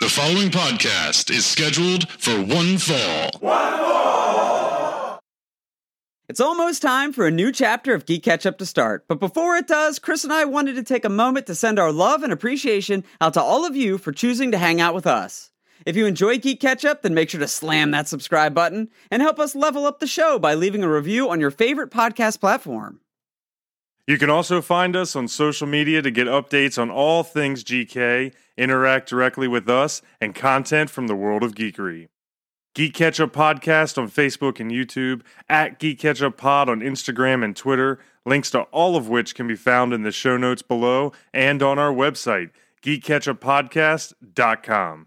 The following podcast is scheduled for one fall. One fall! It's almost time for a new chapter of GeeK KetchUP to start. But before it does, Chris and I wanted to take a moment to send our love and appreciation out to all of you for choosing to hang out with us. If you enjoy GeeK KetchUP, then make sure to slam that subscribe button and help us level up the show by leaving a review on your favorite podcast platform. You can also find us on social media to get updates on all things GK, interact directly with us, and content from the world of geekery. Geek Podcast on Facebook and YouTube, at Geek Pod on Instagram and Twitter, links to all of which can be found in the show notes below and on our website, geekketchuppodcast.com.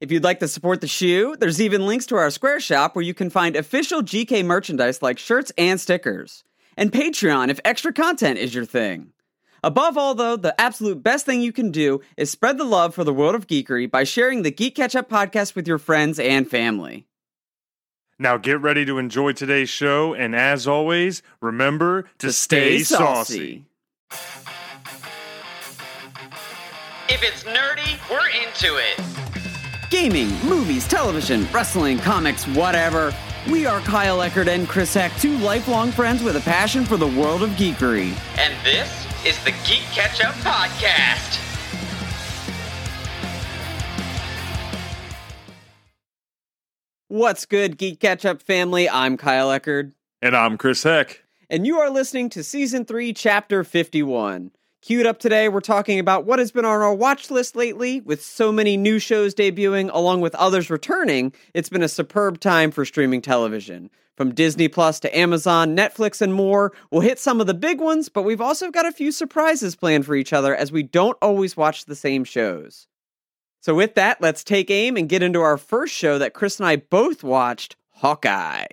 If you'd like to support the shoe, there's even links to our Square shop where you can find official GK merchandise like shirts and stickers and Patreon if extra content is your thing. Above all, though, the absolute best thing you can do is spread the love for the world of geekery by sharing the GeeK KetchUP podcast with your friends and family. Now get ready to enjoy today's show, and as always, remember to, stay, saucy. If it's nerdy, we're into it. Gaming, movies, television, wrestling, comics, whatever. We are Kyle Eccard and Chris Heck, two lifelong friends with a passion for the world of geekery. And this is the GeeK KetchUP Podcast. What's good, GeeK KetchUP family? I'm Kyle Eccard. And I'm Chris Heck. And you are listening to Season 3, Chapter 51. Queued up today, we're talking about what has been on our watch list lately. With so many new shows debuting, along with others returning, it's been a superb time for streaming television. From Disney Plus to Amazon, Netflix, and more, we'll hit some of the big ones, but we've also got a few surprises planned for each other as we don't always watch the same shows. So, with that, let's take aim and get into our first show that Chris and I both watched Hawkeye.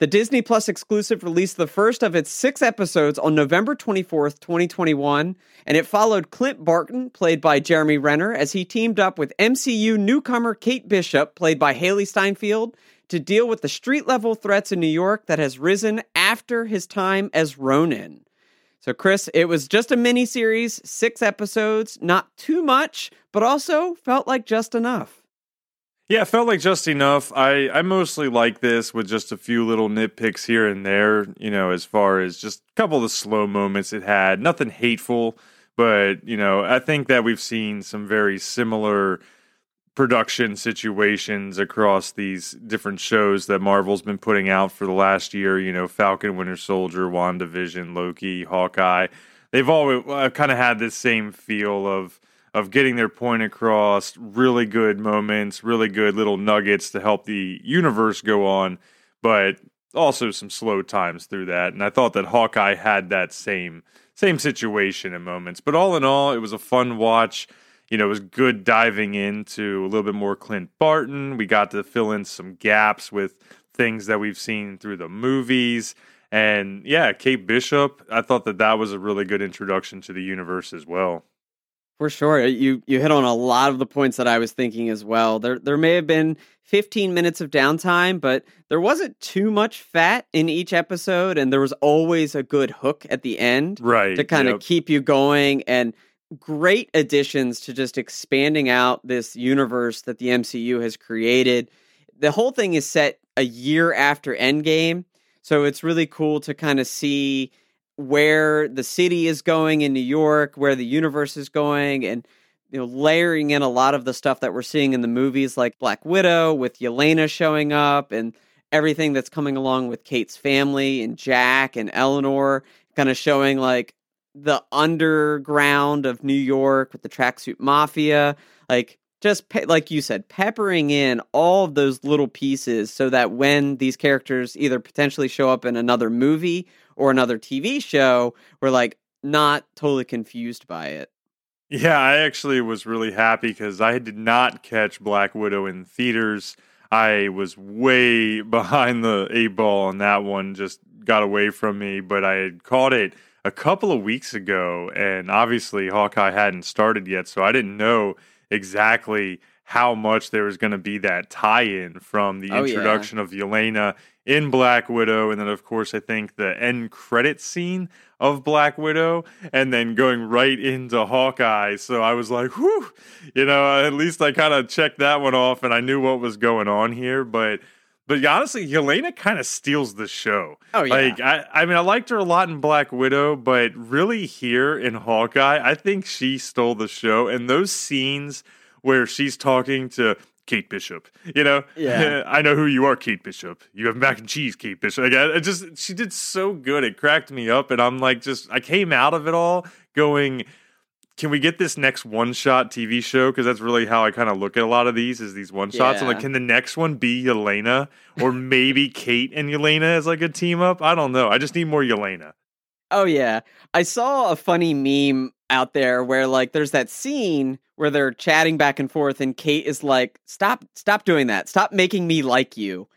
The Disney Plus exclusive released the first of its six episodes on November 24th, 2021, and it followed Clint Barton, played by Jeremy Renner, as he teamed up with MCU newcomer Kate Bishop, played by Hailee Steinfeld, to deal with the street level threats in New York that has risen after his time as Ronin. So, Chris, it was just a mini series, six episodes, not too much, but also felt like just enough. Yeah, felt like just enough. I, I mostly like this with just a few little nitpicks here and there, you know, as far as just a couple of the slow moments it had. Nothing hateful, but, you know, I think that we've seen some very similar production situations across these different shows that Marvel's been putting out for the last year. You know, Falcon, Winter Soldier, WandaVision, Loki, Hawkeye. They've all uh, kind of had this same feel of of getting their point across. Really good moments, really good little nuggets to help the universe go on, but also some slow times through that. And I thought that Hawkeye had that same same situation in moments. But all in all, it was a fun watch you know, it was good diving into a little bit more Clint Barton. We got to fill in some gaps with things that we've seen through the movies. And yeah, Kate Bishop, I thought that that was a really good introduction to the universe as well. For sure, uh, you you hit on a lot of the points that I was thinking as well. There there may have been 15 minutes of downtime, but there wasn't too much fat in each episode, and there was always a good hook at the end, right, to kind yep. of keep you going. And great additions to just expanding out this universe that the MCU has created. The whole thing is set a year after Endgame, so it's really cool to kind of see where the city is going in New York, where the universe is going, and you know, layering in a lot of the stuff that we're seeing in the movies, like Black Widow with Yelena showing up, and everything that's coming along with Kate's family and Jack and Eleanor, kind of showing like the underground of New York with the tracksuit mafia, like just pe- like you said, peppering in all of those little pieces so that when these characters either potentially show up in another movie or another TV show, we're like not totally confused by it. Yeah, I actually was really happy because I did not catch Black Widow in theaters. I was way behind the eight ball on that one, just got away from me, but I had caught it a couple of weeks ago, and obviously Hawkeye hadn't started yet, so I didn't know exactly how much there was going to be that tie-in from the Oh, yeah. introduction of Yelena in Black Widow, and then of course I think the end credit scene of Black Widow, and then going right into Hawkeye. So I was like, whew, you know, at least I kind of checked that one off, and I knew what was going on here, but. But honestly, Yelena kind of steals the show. Oh, yeah. Like I, I mean, I liked her a lot in Black Widow, but really here in Hawkeye, I think she stole the show. And those scenes where she's talking to Kate Bishop, you know, Yeah. I know who you are, Kate Bishop. You have mac and cheese, Kate Bishop. Like, I, it just she did so good. It cracked me up, and I'm like, just I came out of it all going. Can we get this next one shot TV show? Because that's really how I kind of look at a lot of these is these one shots. I'm like, can the next one be Yelena or maybe Kate and Yelena as like a team up? I don't know. I just need more Yelena. Oh yeah. I saw a funny meme out there where like there's that scene where they're chatting back and forth and Kate is like, "Stop stop doing that. Stop making me like you."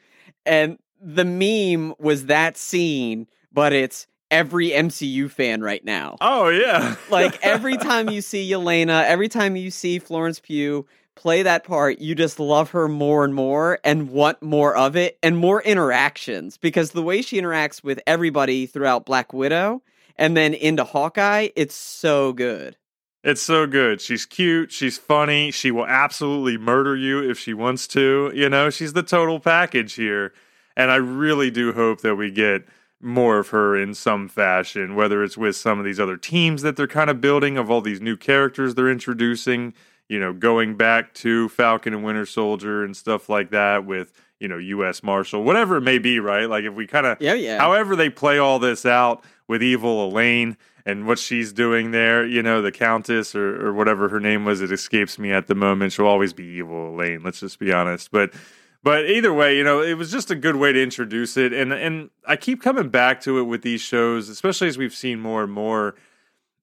And the meme was that scene, but it's every MCU fan right now. Oh yeah, Like every time you see Yelena, every time you see Florence Pugh play that part, you just love her more and more and want more of it and more interactions because the way she interacts with everybody throughout Black Widow and then into Hawkeye, it's so good. It's so good. She's cute. She's funny. She will absolutely murder you if she wants to. You know, she's the total package here. And I really do hope that we get more of her in some fashion, whether it's with some of these other teams that they're kind of building, of all these new characters they're introducing, you know, going back to Falcon and Winter Soldier and stuff like that with, you know, U.S. Marshal, whatever it may be, right? Like if we kind of Yeah, yeah. however they play all this out with evil Elaine and what she's doing there, you know, the Countess or, or whatever her name was, it escapes me at the moment. She'll always be evil Elaine, let's just be honest. But but either way, you know, it was just a good way to introduce it. And and I keep coming back to it with these shows, especially as we've seen more and more,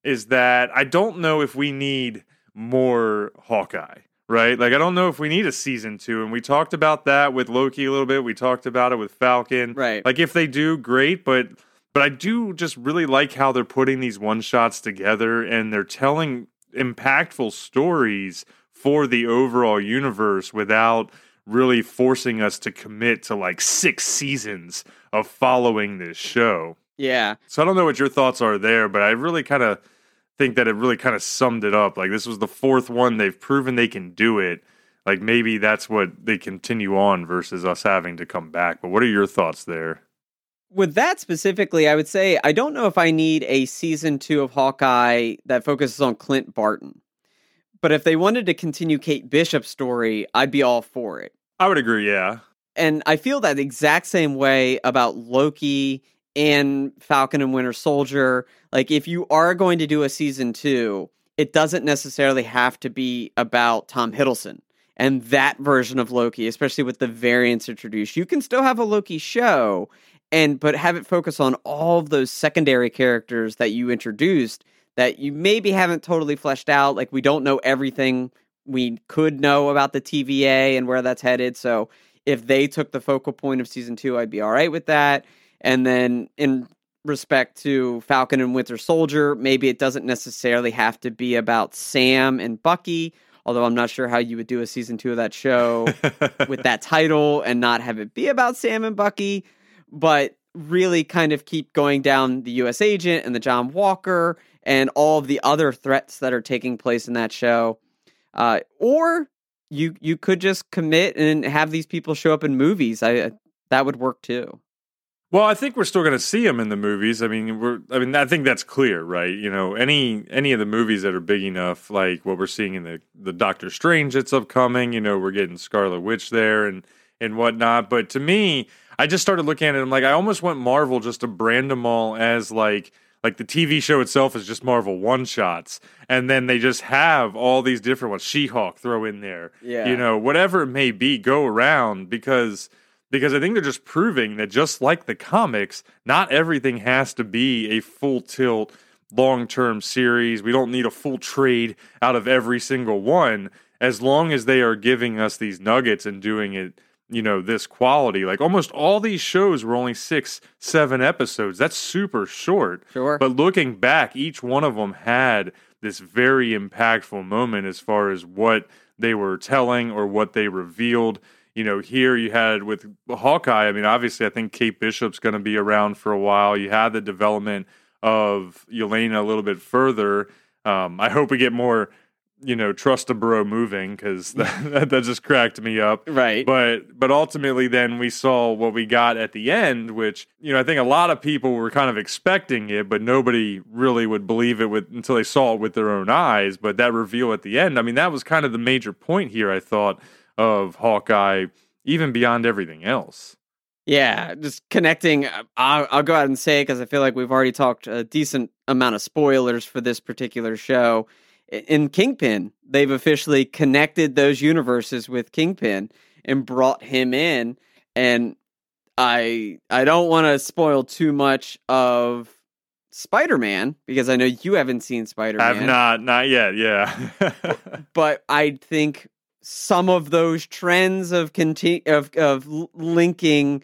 is that I don't know if we need more Hawkeye. Right? Like I don't know if we need a season two. And we talked about that with Loki a little bit. We talked about it with Falcon. Right. Like if they do, great, but but I do just really like how they're putting these one shots together and they're telling impactful stories for the overall universe without really forcing us to commit to like six seasons of following this show. Yeah. So I don't know what your thoughts are there, but I really kind of think that it really kind of summed it up. Like this was the fourth one. They've proven they can do it. Like maybe that's what they continue on versus us having to come back. But what are your thoughts there? With that specifically, I would say I don't know if I need a season two of Hawkeye that focuses on Clint Barton. But if they wanted to continue Kate Bishop's story, I'd be all for it. I would agree, yeah. And I feel that exact same way about Loki and Falcon and Winter Soldier. Like, if you are going to do a season two, it doesn't necessarily have to be about Tom Hiddleston and that version of Loki, especially with the variants introduced. You can still have a Loki show and but have it focus on all of those secondary characters that you introduced that you maybe haven't totally fleshed out. Like we don't know everything we could know about the TVA and where that's headed. So if they took the focal point of season two, I'd be all right with that. And then in respect to Falcon and Winter Soldier, maybe it doesn't necessarily have to be about Sam and Bucky. Although I'm not sure how you would do a season two of that show with that title and not have it be about Sam and Bucky, but really kind of keep going down the US agent and the John Walker and all of the other threats that are taking place in that show. Uh, or you you could just commit and have these people show up in movies. I that would work too. Well, I think we're still going to see them in the movies. I mean, we're. I mean, I think that's clear, right? You know, any any of the movies that are big enough, like what we're seeing in the the Doctor Strange that's upcoming. You know, we're getting Scarlet Witch there and and whatnot. But to me, I just started looking at it. I'm like, I almost want Marvel just to brand them all as like like the TV show itself is just Marvel one shots, and then they just have all these different ones. She Hulk throw in there, Yeah. you know, whatever it may be, go around because because I think they're just proving that just like the comics, not everything has to be a full tilt long term series. We don't need a full trade out of every single one as long as they are giving us these nuggets and doing it you know this quality like almost all these shows were only six seven episodes that's super short Sure. but looking back each one of them had this very impactful moment as far as what they were telling or what they revealed. You know, here you had with Hawkeye, I mean, obviously, I think Kate Bishop's going to be around for a while. You had the development of Yelena a little bit further. Um, I hope we get more you know, trust a bro moving because that, that just cracked me up. Right. But but ultimately, then we saw what we got at the end, which you know I think a lot of people were kind of expecting it, but nobody really would believe it with until they saw it with their own eyes. But that reveal at the end, I mean, that was kind of the major point here. I thought of Hawkeye, even beyond everything else. Yeah, just connecting. uh, I'll, I'll go out and say because I feel like we've already talked a decent amount of spoilers for this particular show in Kingpin, they've officially connected those universes with Kingpin and brought him in. And I I don't want to spoil too much of Spider Man because I know you haven't seen Spider Man. I've not, not yet. Yeah, but I think some of those trends of conti- of of linking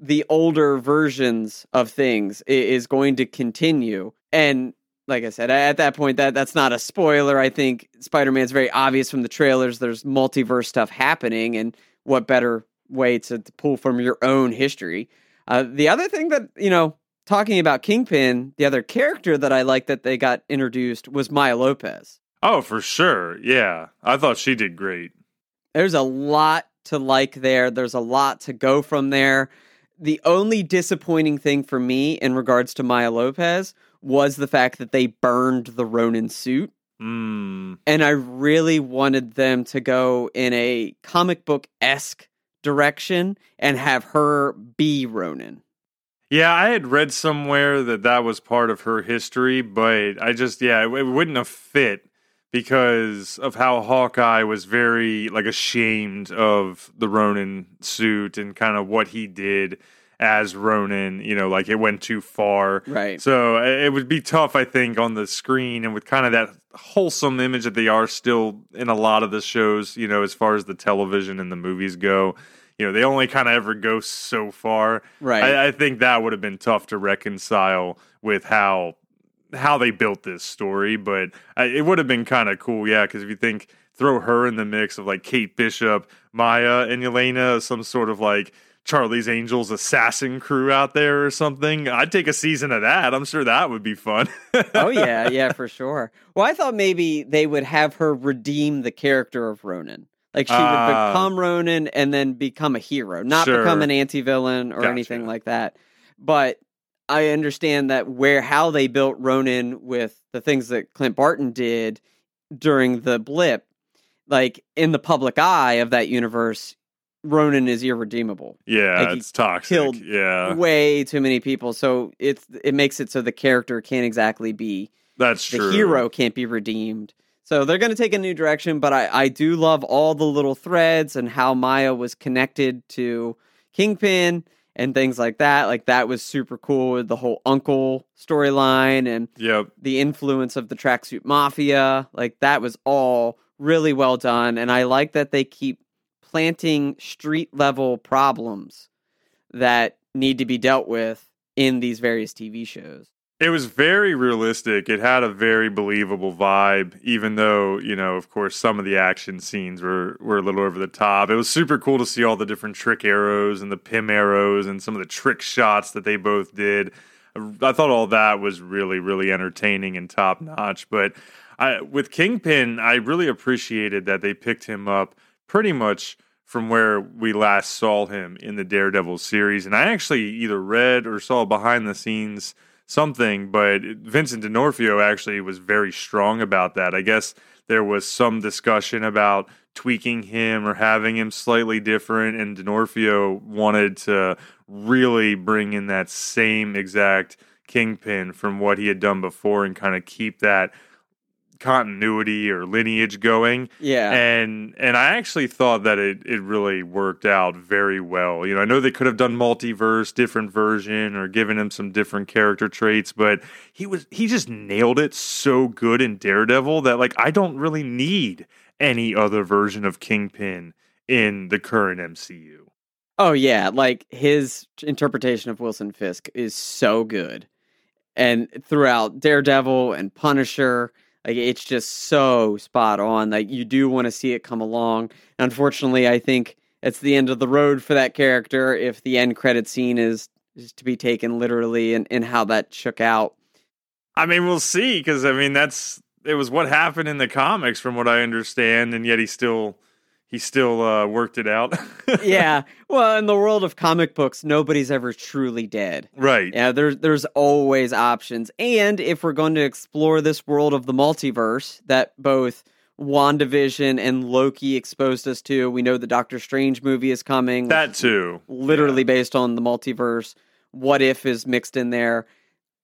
the older versions of things is going to continue and like I said, at that point, that that's not a spoiler. I think Spider Man's very obvious from the trailers. There's multiverse stuff happening, and what better way to, to pull from your own history? Uh, the other thing that you know, talking about Kingpin, the other character that I like that they got introduced was Maya Lopez. Oh, for sure. Yeah, I thought she did great. There's a lot to like there. There's a lot to go from there. The only disappointing thing for me in regards to Maya Lopez was the fact that they burned the Ronin suit. Mm. And I really wanted them to go in a comic book esque direction and have her be Ronin. Yeah, I had read somewhere that that was part of her history, but I just, yeah, it, it wouldn't have fit because of how Hawkeye was very like ashamed of the Ronin suit and kind of what he did as Ronin, you know, like it went too far. Right. So uh, it would be tough, I think, on the screen and with kind of that wholesome image that they are still in a lot of the shows, you know, as far as the television and the movies go. You know, they only kind of ever go so far. Right. I, I think that would have been tough to reconcile with how how they built this story, but I, it would have been kind of cool, yeah. Because if you think throw her in the mix of like Kate Bishop, Maya, and Yelena, some sort of like Charlie's Angels assassin crew out there or something. I'd take a season of that. I'm sure that would be fun. oh yeah, yeah, for sure. Well, I thought maybe they would have her redeem the character of Ronin. Like she would Ah. become Ronin and then become a hero, not Sure. become an anti-villain or Gotcha. anything like that. But I understand that where how they built Ronin with the things that Clint Barton did during the blip, like in the public eye of that universe, Ronin is irredeemable. yeah, Like, it's toxic. killed yeah, Way too many people, so it's it makes it so the character can't exactly be that's the true. hero can't be redeemed. So they're going to take a new direction, but I, I do love all the little threads and how Maya was connected to Kingpin and things like that. Like that was super cool with the whole uncle storyline and Yep. the influence of the tracksuit mafia. Like that was all really well done. And I like that they keep planting street level problems that need to be dealt with in these various TV shows. It was very realistic. It had a very believable vibe, even though, you know, of course, some of the action scenes were, were a little over the top. It was super cool to see all the different trick arrows and the Pym arrows and some of the trick shots that they both did. I thought all that was really, really entertaining and top notch. But I, with Kingpin, I really appreciated that they picked him up pretty much from where we last saw him in the Daredevil series. And I actually either read or saw behind the scenes something, but Vincent D'Onofrio actually was very strong about that. I guess there was some discussion about tweaking him or having him slightly different, and D'Onofrio wanted to really bring in that same exact kingpin from what he had done before and kind of keep that continuity or lineage going Yeah. and and I actually thought that it it really worked out very well. You know, I know they could have done multiverse, different version, or given him some different character traits, but he was he just nailed it so good in Daredevil that like I don't really need any other version of Kingpin in the current MCU. Oh yeah, like his interpretation of Wilson Fisk is so good. And throughout Daredevil and Punisher, Like it's just so spot on. Like you do want to see it come along. Unfortunately, I think it's the end of the road for that character if the end credit scene is is to be taken literally and, and how that shook out. I mean, we'll see because I mean that's it was what happened in the comics from what I understand, and yet he still he still uh, worked it out. yeah. Well, in the world of comic books, nobody's ever truly dead. right. Yeah, there's there's always options. And if we're going to explore this world of the multiverse that both WandaVision and Loki exposed us to, we know the Doctor Strange movie is coming. That too. literally based on the multiverse. What if is mixed in there.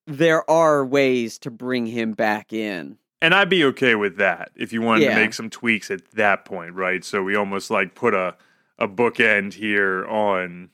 There are ways to bring him back in. And I'd be okay with that if you wanted Yeah. to make some tweaks at that point, right? So we almost like put a a bookend here on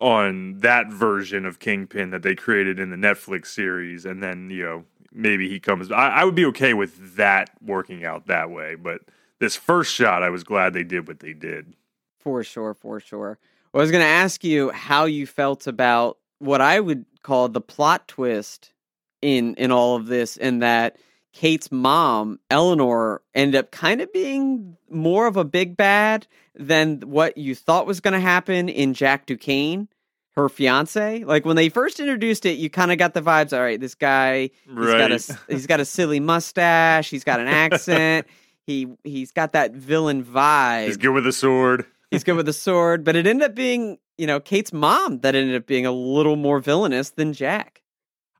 on that version of Kingpin that they created in the Netflix series, and then you know maybe he comes. I, I would be okay with that working out that way, but this first shot, I was glad they did what they did. For sure, for sure. I was going to ask you how you felt about what I would call the plot twist in in all of this, and that Kate's mom, Eleanor, ended up kind of being more of a big bad than what you thought was going to happen in Jack Duquesne, her fiance. Like when they first introduced it, you kind of got the vibes. All right, this guy, he's got Right. a he's got a silly mustache, he's got an accent. He he's got that villain vibe He's good with a sword. he's good with a sword, but it ended up being, you know, Kate's mom that ended up being a little more villainous than Jack.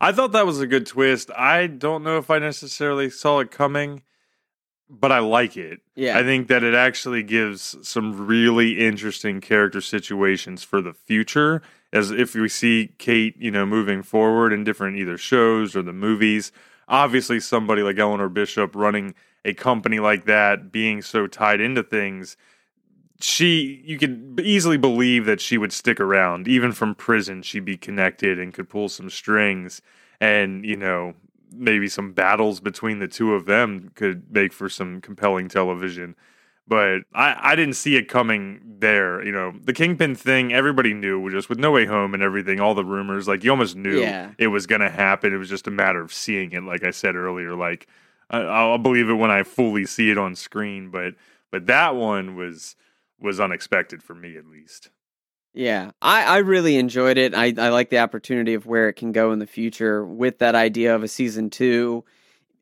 I thought that was a good twist. I don't know if I necessarily saw it coming, but I like it. Yeah. I think that it actually gives some really interesting character situations for the future. As if we see Kate, you know, moving forward in different either shows or the movies. Obviously, somebody like Eleanor Bishop running a company like that, being so tied into things, she you could easily believe that she would stick around. Even from prison she'd be connected and could pull some strings. And you know maybe some battles between the two of them could make for some compelling television. But I, I didn't see it coming there you know. The kingpin thing everybody knew just with no way home and everything all the rumors like you almost knew Yeah. it was going to happen. It was just a matter of seeing it like i said earlier like I, i'll believe it when i fully see it on screen. But but that one was was unexpected for me at least. Yeah. I, I really enjoyed it. I, I like the opportunity of where it can go in the future with that idea of a season two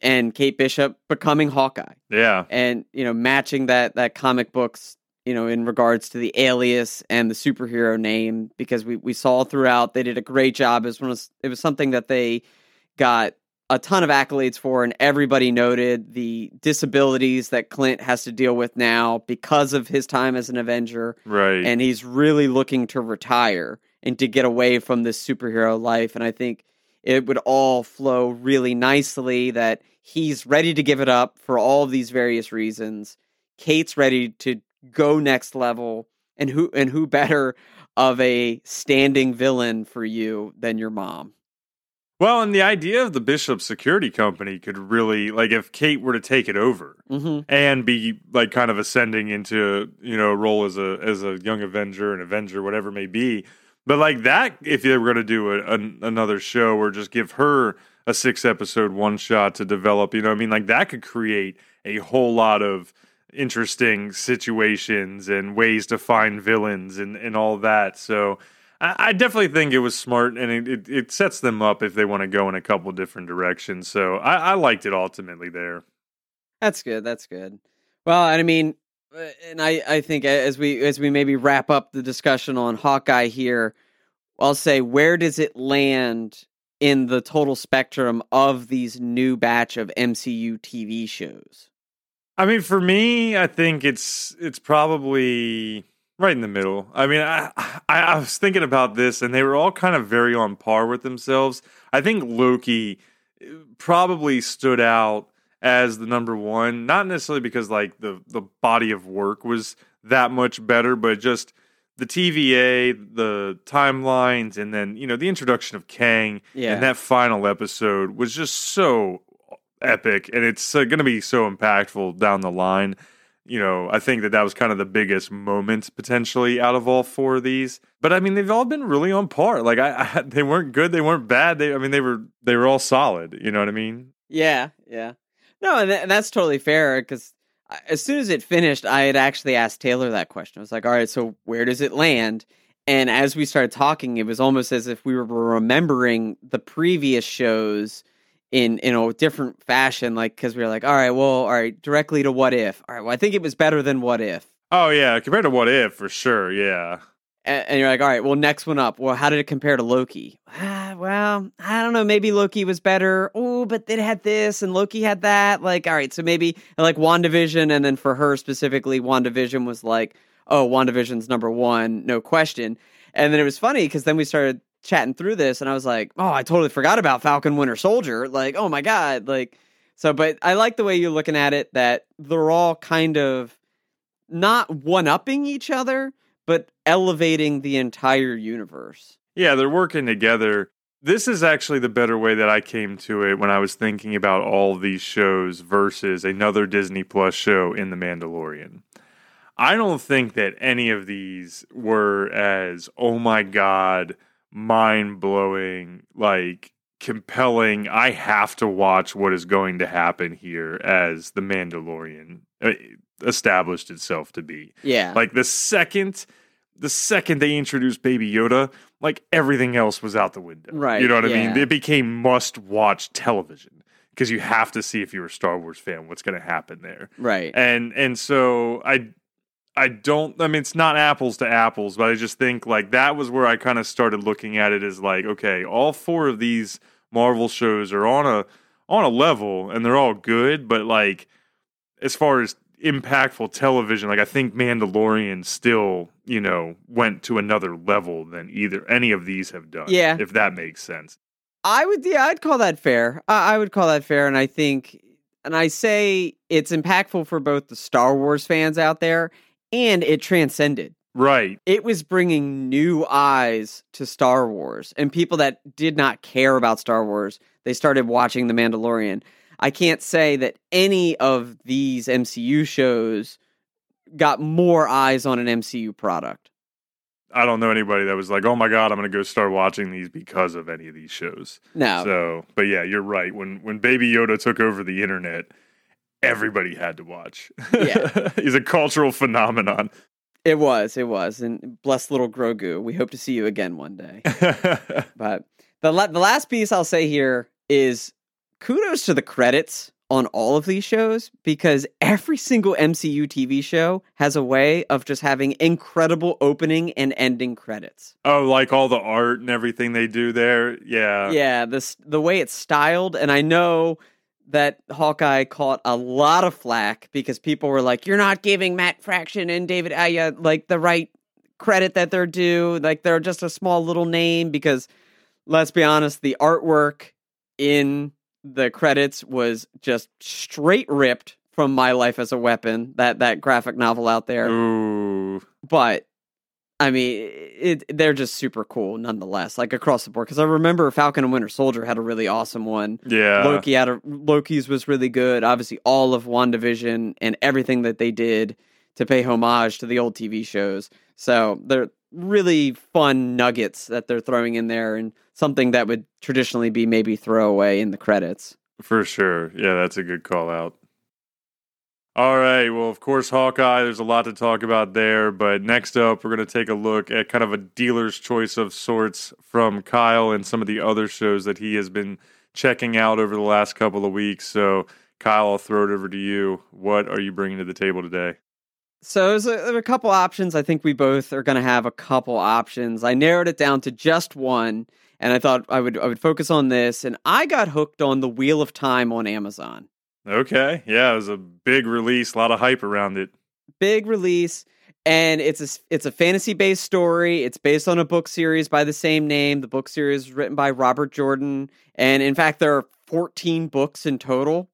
and Kate Bishop becoming Hawkeye Yeah. and, you know, matching that, that comic books, you know, in regards to the alias and the superhero name, because we, we saw throughout they did a great job. It was, it was something that they got a ton of accolades for, and everybody noted the disabilities that Clint has to deal with now because of his time as an Avenger, Right. and he's really looking to retire and to get away from this superhero life. And I think it would all flow really nicely that he's ready to give it up for all of these various reasons. Kate's ready to go next level, and who and who better of a standing villain for you than your mom? Well, and the idea of the Bishop Security Company could really like if Kate were to take it over hmm and be like kind of ascending into, you know, a role as a as a young Avenger, an Avenger, whatever it may be. But like that, if they were going to do a, an, another show or just give her a six episode one shot to develop, you know, what I mean, like that could create a whole lot of interesting situations and ways to find villains and, and all that. So I, I definitely think it was smart and it, it, it sets them up if they want to go in a couple different directions. So I, I liked it ultimately there. That's good. That's good. Well, I mean, uh, and I, I think as we as we maybe wrap up the discussion on Hawkeye here, I'll say where does it land in the total spectrum of these new batch of MCU TV shows? I mean, for me, I think it's it's probably right in the middle. I mean, I, I I was thinking about this, and they were all kind of very on par with themselves. I think Loki uh, probably stood out as the number one, not necessarily because like the the body of work was that much better, but just the TVA, the timelines, and then you know the introduction of Kang Yeah. and that final episode was just so epic and it's uh, going to be so impactful down the line you know i think that that was kind of the biggest moment potentially out of all four of these but i mean they've all been really on par like I, I they weren't good they weren't bad they i mean they were they were all solid you know what i mean Yeah, yeah. No, and, th- and that's totally fair because as soon as it finished, I had actually asked Taylor that question. I was like, all right, so where does it land? And as we started talking, it was almost as if we were remembering the previous shows in in a different fashion, like because we were like, all right, well, all right, directly to what if? All right, well, I think it was better than what if. Oh yeah, compared to What If for sure. Yeah. And, and you're like, all right, well, next one up. Well, how did it compare to Loki? Ah, well, I don't know. Maybe Loki was better. Oh, but it had this and Loki had that. Like, all right, so maybe like WandaVision, and then for her specifically, WandaVision was like, oh, WandaVision's number one, no question. And then it was funny because then we started chatting through this, and I was like, oh, I totally forgot about Falcon Winter Soldier. Like, oh my god, like. So, but I like the way you're looking at it. That they're all kind of not one upping each other, but elevating the entire universe. Yeah, they're working together. This is actually the better way that I came to it when I was thinking about all these shows versus another Disney Plus show in The Mandalorian. I don't think that any of these were as, oh my God, mind blowing, like compelling. I have to watch what is going to happen here as The Mandalorian uh, established itself to be. Yeah. Like the second the second they introduced Baby Yoda, like everything else was out the window. Right, You know what I yeah. mean? It became must watch television because you have to see if you're a Star Wars fan what's going to happen there. right. And and so I I don't I mean it's not apples to apples, but I just think like that was where I kind of started looking at it as like okay, all four of these Marvel shows are on a on a level and they're all good, but like as far as impactful television, like I think Mandalorian still, you know, went to another level than either any of these have done. Yeah. If that makes sense. I would, yeah, I'd call that fair. I, I would call that fair. And I think, and I say it's impactful for both the Star Wars fans out there and it transcended. Right. It was bringing new eyes to Star Wars and people that did not care about Star Wars. They started watching The Mandalorian. I can't say that any of these MCU shows got more eyes on an MCU product. I don't know anybody that was like, "Oh my god, I'm going to go start watching these because of any of these shows." No. So, but yeah, you're right. When when Baby Yoda took over the internet, everybody had to watch. Yeah. he's a cultural phenomenon. It was, it was. And bless little Grogu. We hope to see you again one day. But the la- the last piece I'll say here is kudos to the credits on all of these shows because every single MCU TV show has a way of just having incredible opening and ending credits. oh, like all the art and everything they do there. Yeah. yeah, this the way it's styled, and I know that Hawkeye caught a lot of flack because people were like, "You're not giving Matt Fraction and David Aja like the right credit that they're due. Like they're just a small little name." Because let's be honest, the artwork in the credits was just straight ripped from My Life as a Weapon, that that graphic novel out there Ooh. but I mean, it, they're just super cool nonetheless, like across the board. Because I remember Falcon and Winter Soldier had a really awesome one. Yeah. Loki had a Loki's was really good. Obviously, all of WandaVision and everything that they did to pay homage to the old TV shows. So they're really fun nuggets that they're throwing in there, and something that would traditionally be maybe throwaway in the credits. For sure. Yeah, that's a good call out. All right. Well, of course, Hawkeye, there's a lot to talk about there. But next up, we're going to take a look at kind of a dealer's choice of sorts from Kyle and some of the other shows that he has been checking out over the last couple of weeks. So, Kyle, I'll throw it over to you. What are you bringing to the table today? So there's a, a couple options. I think we both are going to have a couple options. I narrowed it down to just one, and I thought I would I would focus on this. And I got hooked on the Wheel of Time on Amazon. Okay. Yeah, it was a big release, a lot of hype around it. Big release, and it's a it's a fantasy based story. It's based on a book series by the same name. The book series is written by Robert Jordan, and in fact, there are 14 books in total.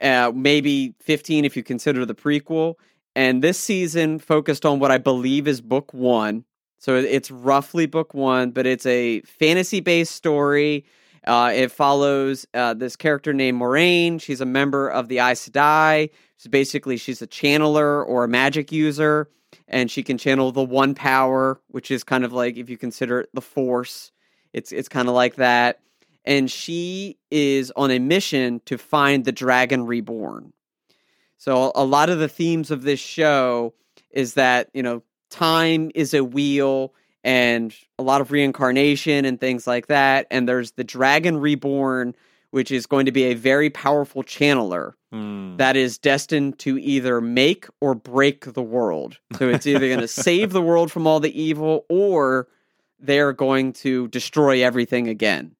Uh, maybe 15 if you consider the prequel. And this season focused on what I believe is book one. So it's roughly book one, but it's a fantasy based story. Uh, it follows uh, this character named Moiraine. She's a member of the Aes Sedai. So basically, she's a channeler or a magic user, and she can channel the one power, which is kind of like if you consider it the Force. It's it's kind of like that. and she is on a mission to find the dragon reborn. So a lot of the themes of this show is that, you know, time is a wheel and a lot of reincarnation and things like that and there's the dragon reborn which is going to be a very powerful channeler Hmm. that is destined to either make or break the world. So it's either going to save the world from all the evil or they're going to destroy everything again.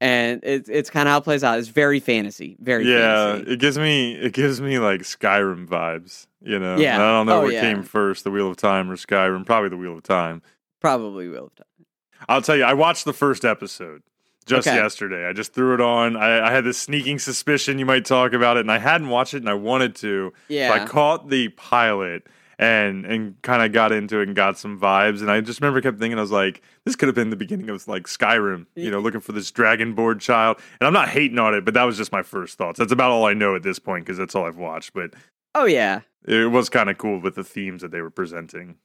And it's it's kind of how it plays out. It's very fantasy, very yeah, fantasy. it gives me it gives me like Skyrim vibes. You know, Yeah. I don't know Oh, what yeah. came first, the Wheel of Time or Skyrim. Probably the Wheel of Time. Probably will have done. I'll tell you, I watched the first episode just Okay. yesterday. I just threw it on. I, I had this sneaking suspicion you might talk about it, and I hadn't watched it, and I wanted to. Yeah. So I caught the pilot and and kind of got into it and got some vibes. And I just remember kept thinking, I was like, this could have been the beginning of like Skyrim, you know, looking for this dragonborn child. And I'm not hating on it, but that was just my first thoughts. That's about all I know at this point because that's all I've watched. But oh yeah. it was kind of cool with the themes that they were presenting.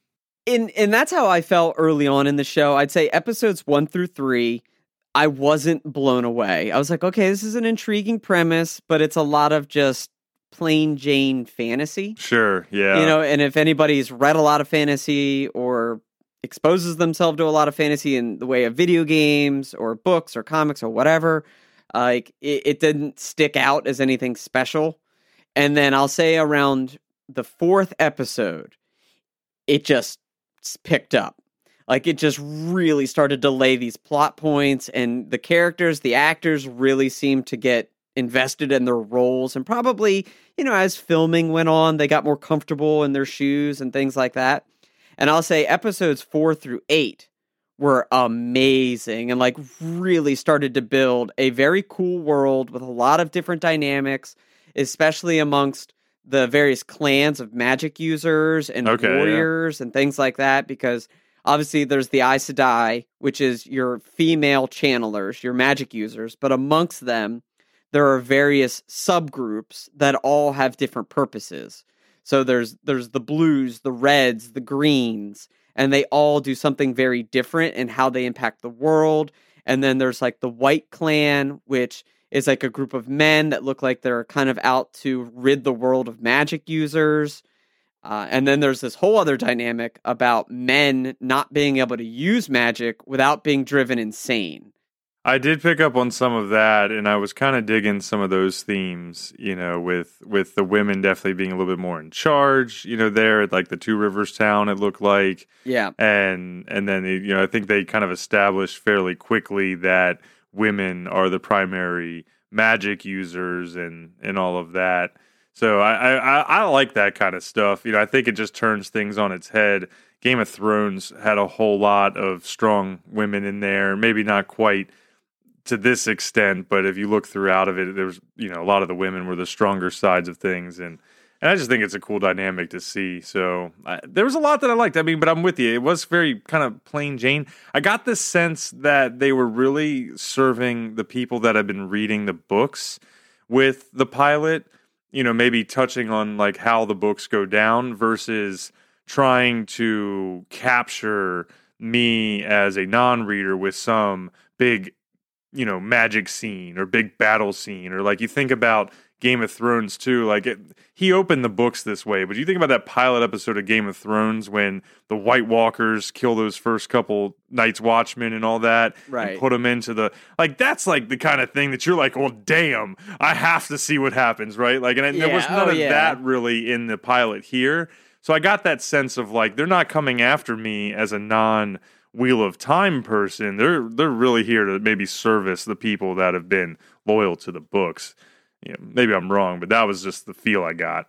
And and that's how I felt early on in the show. I'd say episodes one through three, I wasn't blown away. I was like, okay, this is an intriguing premise, but it's a lot of just plain Jane fantasy. Sure, yeah, You know, and if anybody's read a lot of fantasy or exposes themselves to a lot of fantasy in the way of video games or books or comics or whatever, like it, it didn't stick out as anything special. And then I'll say around the fourth episode, it just picked up. Like it just really started to lay these plot points, and the characters, the actors really seemed to get invested in their roles. And probably, you know, as filming went on, they got more comfortable in their shoes and things like that. And I'll say episodes four through eight were amazing and like really started to build a very cool world with a lot of different dynamics, especially amongst the various clans of magic users and Okay, yeah. warriors and things like that. Because obviously there's the Aes Sedai, which is your female channelers, your magic users, but amongst them, there are various subgroups that all have different purposes. So there's there's the blues, the reds, the greens, and they all do something very different in how they impact the world. And then there's like the white clan, which is like a group of men that look like they're kind of out to rid the world of magic users. Uh, and then there's this whole other dynamic about men not being able to use magic without being driven insane. I did pick up on some of that, and I was kind of digging some of those themes. You know, with with the women definitely being a little bit more in charge. You know, there at like the Two Rivers town, it looked like, Yeah. and and then you know, I think they kind of established fairly quickly that women are the primary magic users and and all of that. So I, I I like that kind of stuff. You know, I think it just turns things on its head. Game of Thrones had a whole lot of strong women in there. Maybe not quite to this extent, but if you look throughout of it, there's you know a lot of the women were the stronger sides of things, and and I just think it's a cool dynamic to see. So I, there was a lot that I liked. I mean, but I'm with you. It was very kind of plain Jane. I got the sense that they were really serving the people that have been reading the books with the pilot. You know, maybe touching on like how the books go down versus trying to capture me as a non-reader with some big you know magic scene or big battle scene or like you think about Game of Thrones too like it, he opened the books this way but you think about that pilot episode of Game of Thrones when the White Walkers kill those first couple Night's Watchmen and all that Right. and put them into the like that's like the kind of thing that you're like well damn I have to see what happens right like and there was oh, none oh, of yeah. that really in the pilot here so I got that sense of like they're not coming after me as a non Wheel of Time person. They're they're really here to maybe service the people that have been loyal to the books. You know, maybe I'm wrong, but that was just the feel I got.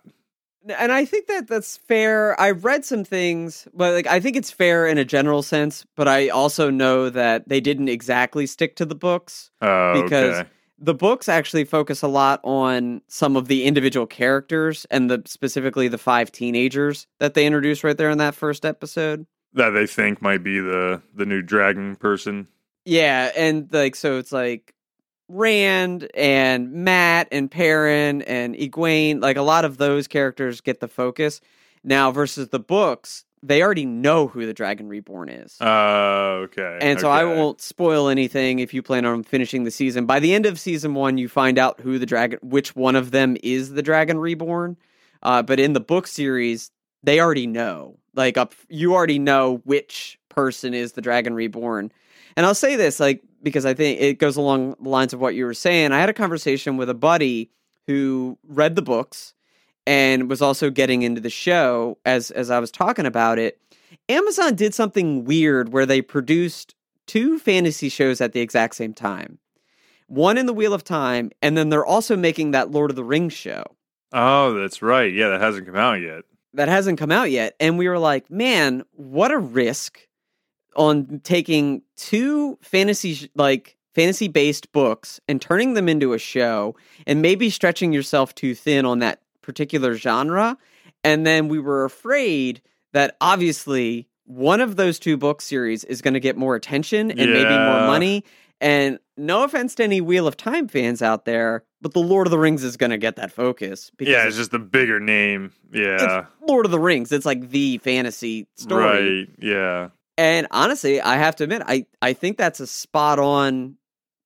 and I think that that's fair. I've read some things, but like I think it's fair in a general sense. But I also know that they didn't exactly stick to the books Oh, because okay. the books actually focus a lot on some of the individual characters and the specifically the five teenagers that they introduced right there in that first episode. that they think might be the the new dragon person. Yeah, and like so it's like Rand and Mat and Perrin and Egwene, like a lot of those characters get the focus. Now versus the books, they already know who the Dragon Reborn is. Oh, okay. and so I won't spoil anything if you plan on finishing the season. By the end of season one, you find out who the dragon, which one of them is the Dragon Reborn. Uh, but in the book series, they already know. Like up, you already know which person is the Dragon Reborn. And I'll say this, like because I think it goes along the lines of what you were saying. I had a conversation with a buddy who read the books and was also getting into the show as as I was talking about it. Amazon did something weird where they produced two fantasy shows at the exact same time. One in the Wheel of Time, and then they're also making that Lord of the Rings show Oh, that's right. Yeah, that hasn't come out yet. that hasn't come out yet. And we were like, man, what a risk on taking two fantasy like fantasy based books and turning them into a show and maybe stretching yourself too thin on that particular genre. And then we were afraid that obviously one of those two book series is going to get more attention and maybe more money. And no offense to any Wheel of Time fans out there, but the Lord of the Rings is going to get that focus because Yeah, it's just the bigger name. Yeah. it's Lord of the Rings. It's like the fantasy story. Right. Yeah. And honestly, I have to admit, I, I think that's a spot on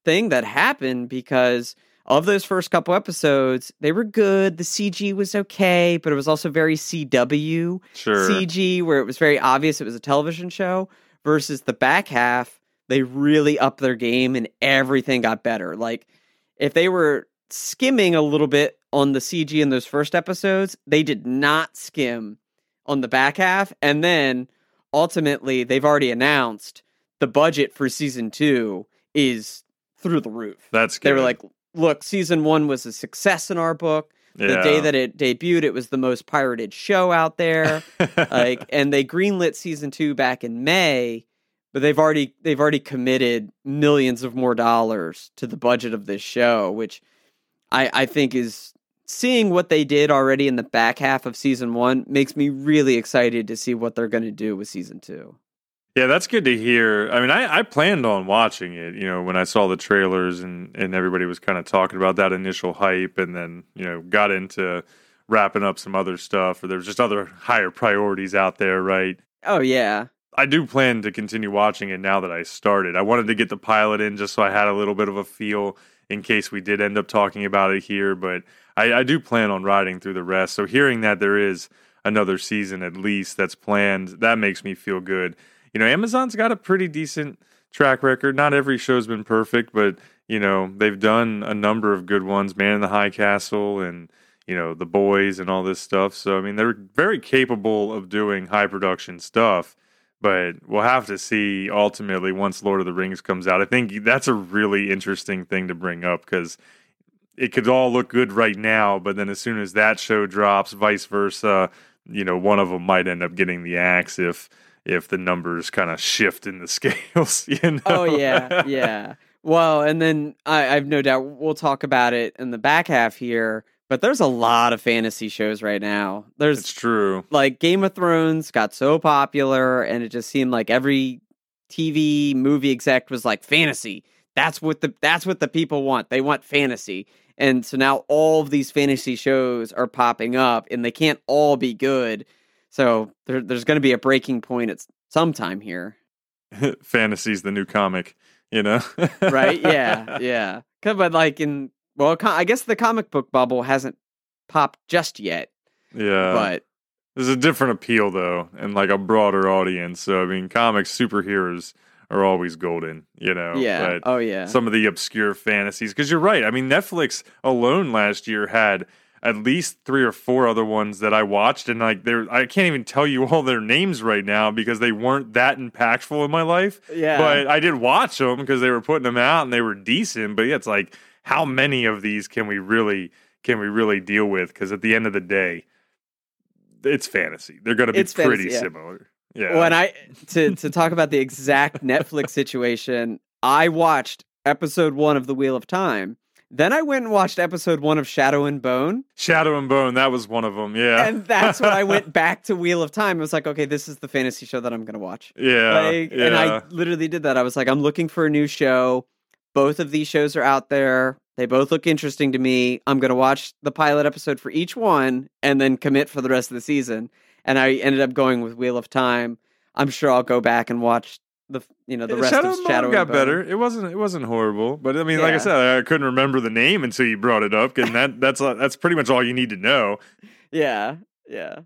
thing that happened because of those first couple episodes, they were good. The CG was okay, but it was also very CW Sure. CG, where it was very obvious it was a television show, versus the back half, they really upped their game and everything got better. Like, if they were skimming a little bit on the CG in those first episodes, they did not skim on the back half. And then ultimately, they've already announced the budget for season two is through the roof. That's good. They were like, look, season one was a success in our book. The yeah. day that it debuted, it was the most pirated show out there. like, and they greenlit season two back in May, but they've already they've already committed millions of more dollars to the budget of this show, which I I think is seeing what they did already in the back half of season one makes me really excited to see what they're going to do with season two. Yeah, that's good to hear. I mean, I, I planned on watching it, you know, when I saw the trailers and, and everybody was kind of talking about that initial hype and then, you know, got into wrapping up some other stuff or there's just other higher priorities out there, right? Oh yeah, I do plan to continue watching it now that I started. I wanted to get the pilot in just so I had a little bit of a feel in case we did end up talking about it here, but I, I do plan on riding through the rest. So hearing that there is another season at least that's planned, that makes me feel good. You know, Amazon's got a pretty decent track record. Not every show's been perfect, but you know, they've done a number of good ones, Man in the High Castle and you know, The Boys and all this stuff. So I mean, they're very capable of doing high production stuff but we'll have to see ultimately once Lord of the Rings comes out. I think that's a really interesting thing to bring up because it could all look good right now, but then as soon as that show drops, vice versa, you know, one of them might end up getting the axe if if the numbers kind of shift in the scales. You know? Oh yeah, yeah. Well, and then I, I've no doubt we'll talk about it in the back half here. But there's a lot of fantasy shows right now. There's it's true. like Game of Thrones got so popular, and it just seemed like every TV movie exec was like fantasy. That's what the that's what the people want. They want fantasy. And so now all of these fantasy shows are popping up, and they can't all be good. So there, there's going to be a breaking point at some time here, Fantasy's the new comic, you know? right? yeah, yeah. But like in well, I guess the comic book bubble hasn't popped just yet. Yeah. but There's a different appeal though, and like a broader audience. So I mean, comics superheroes are always golden, you know. yeah, But oh yeah, some of the obscure fantasies, because you're right. I mean, Netflix alone last year had at least three or four other ones that I watched, and like they're I can't even tell you all their names right now because they weren't that impactful in my life. yeah. But I did watch them because they were putting them out and they were decent. But yeah, it's like how many of these can we really can we really deal with? Because at the end of the day, it's fantasy. They're going to be It's pretty fantasy, yeah. similar. Yeah. When I to to talk about the exact Netflix situation, I watched episode one of The Wheel of Time. Then I went and watched episode one of Shadow and Bone, Shadow and Bone, that was one of them. Yeah. and that's when I went back to Wheel of Time. I was like, okay, this is the fantasy show that I'm going to watch. yeah. like, yeah. and I literally did that. I was like, I'm looking for a new show. Both of these shows are out there. They both look interesting to me. I'm going to watch the pilot episode for each one and then commit for the rest of the season. and I ended up going with Wheel of Time. I'm sure I'll go back and watch the you know the rest Shadow of Shadow got better. It wasn't it wasn't horrible, but I mean, like I said, I couldn't remember the name until you brought it up, and that that's uh, that's pretty much all you need to know. Yeah, yeah.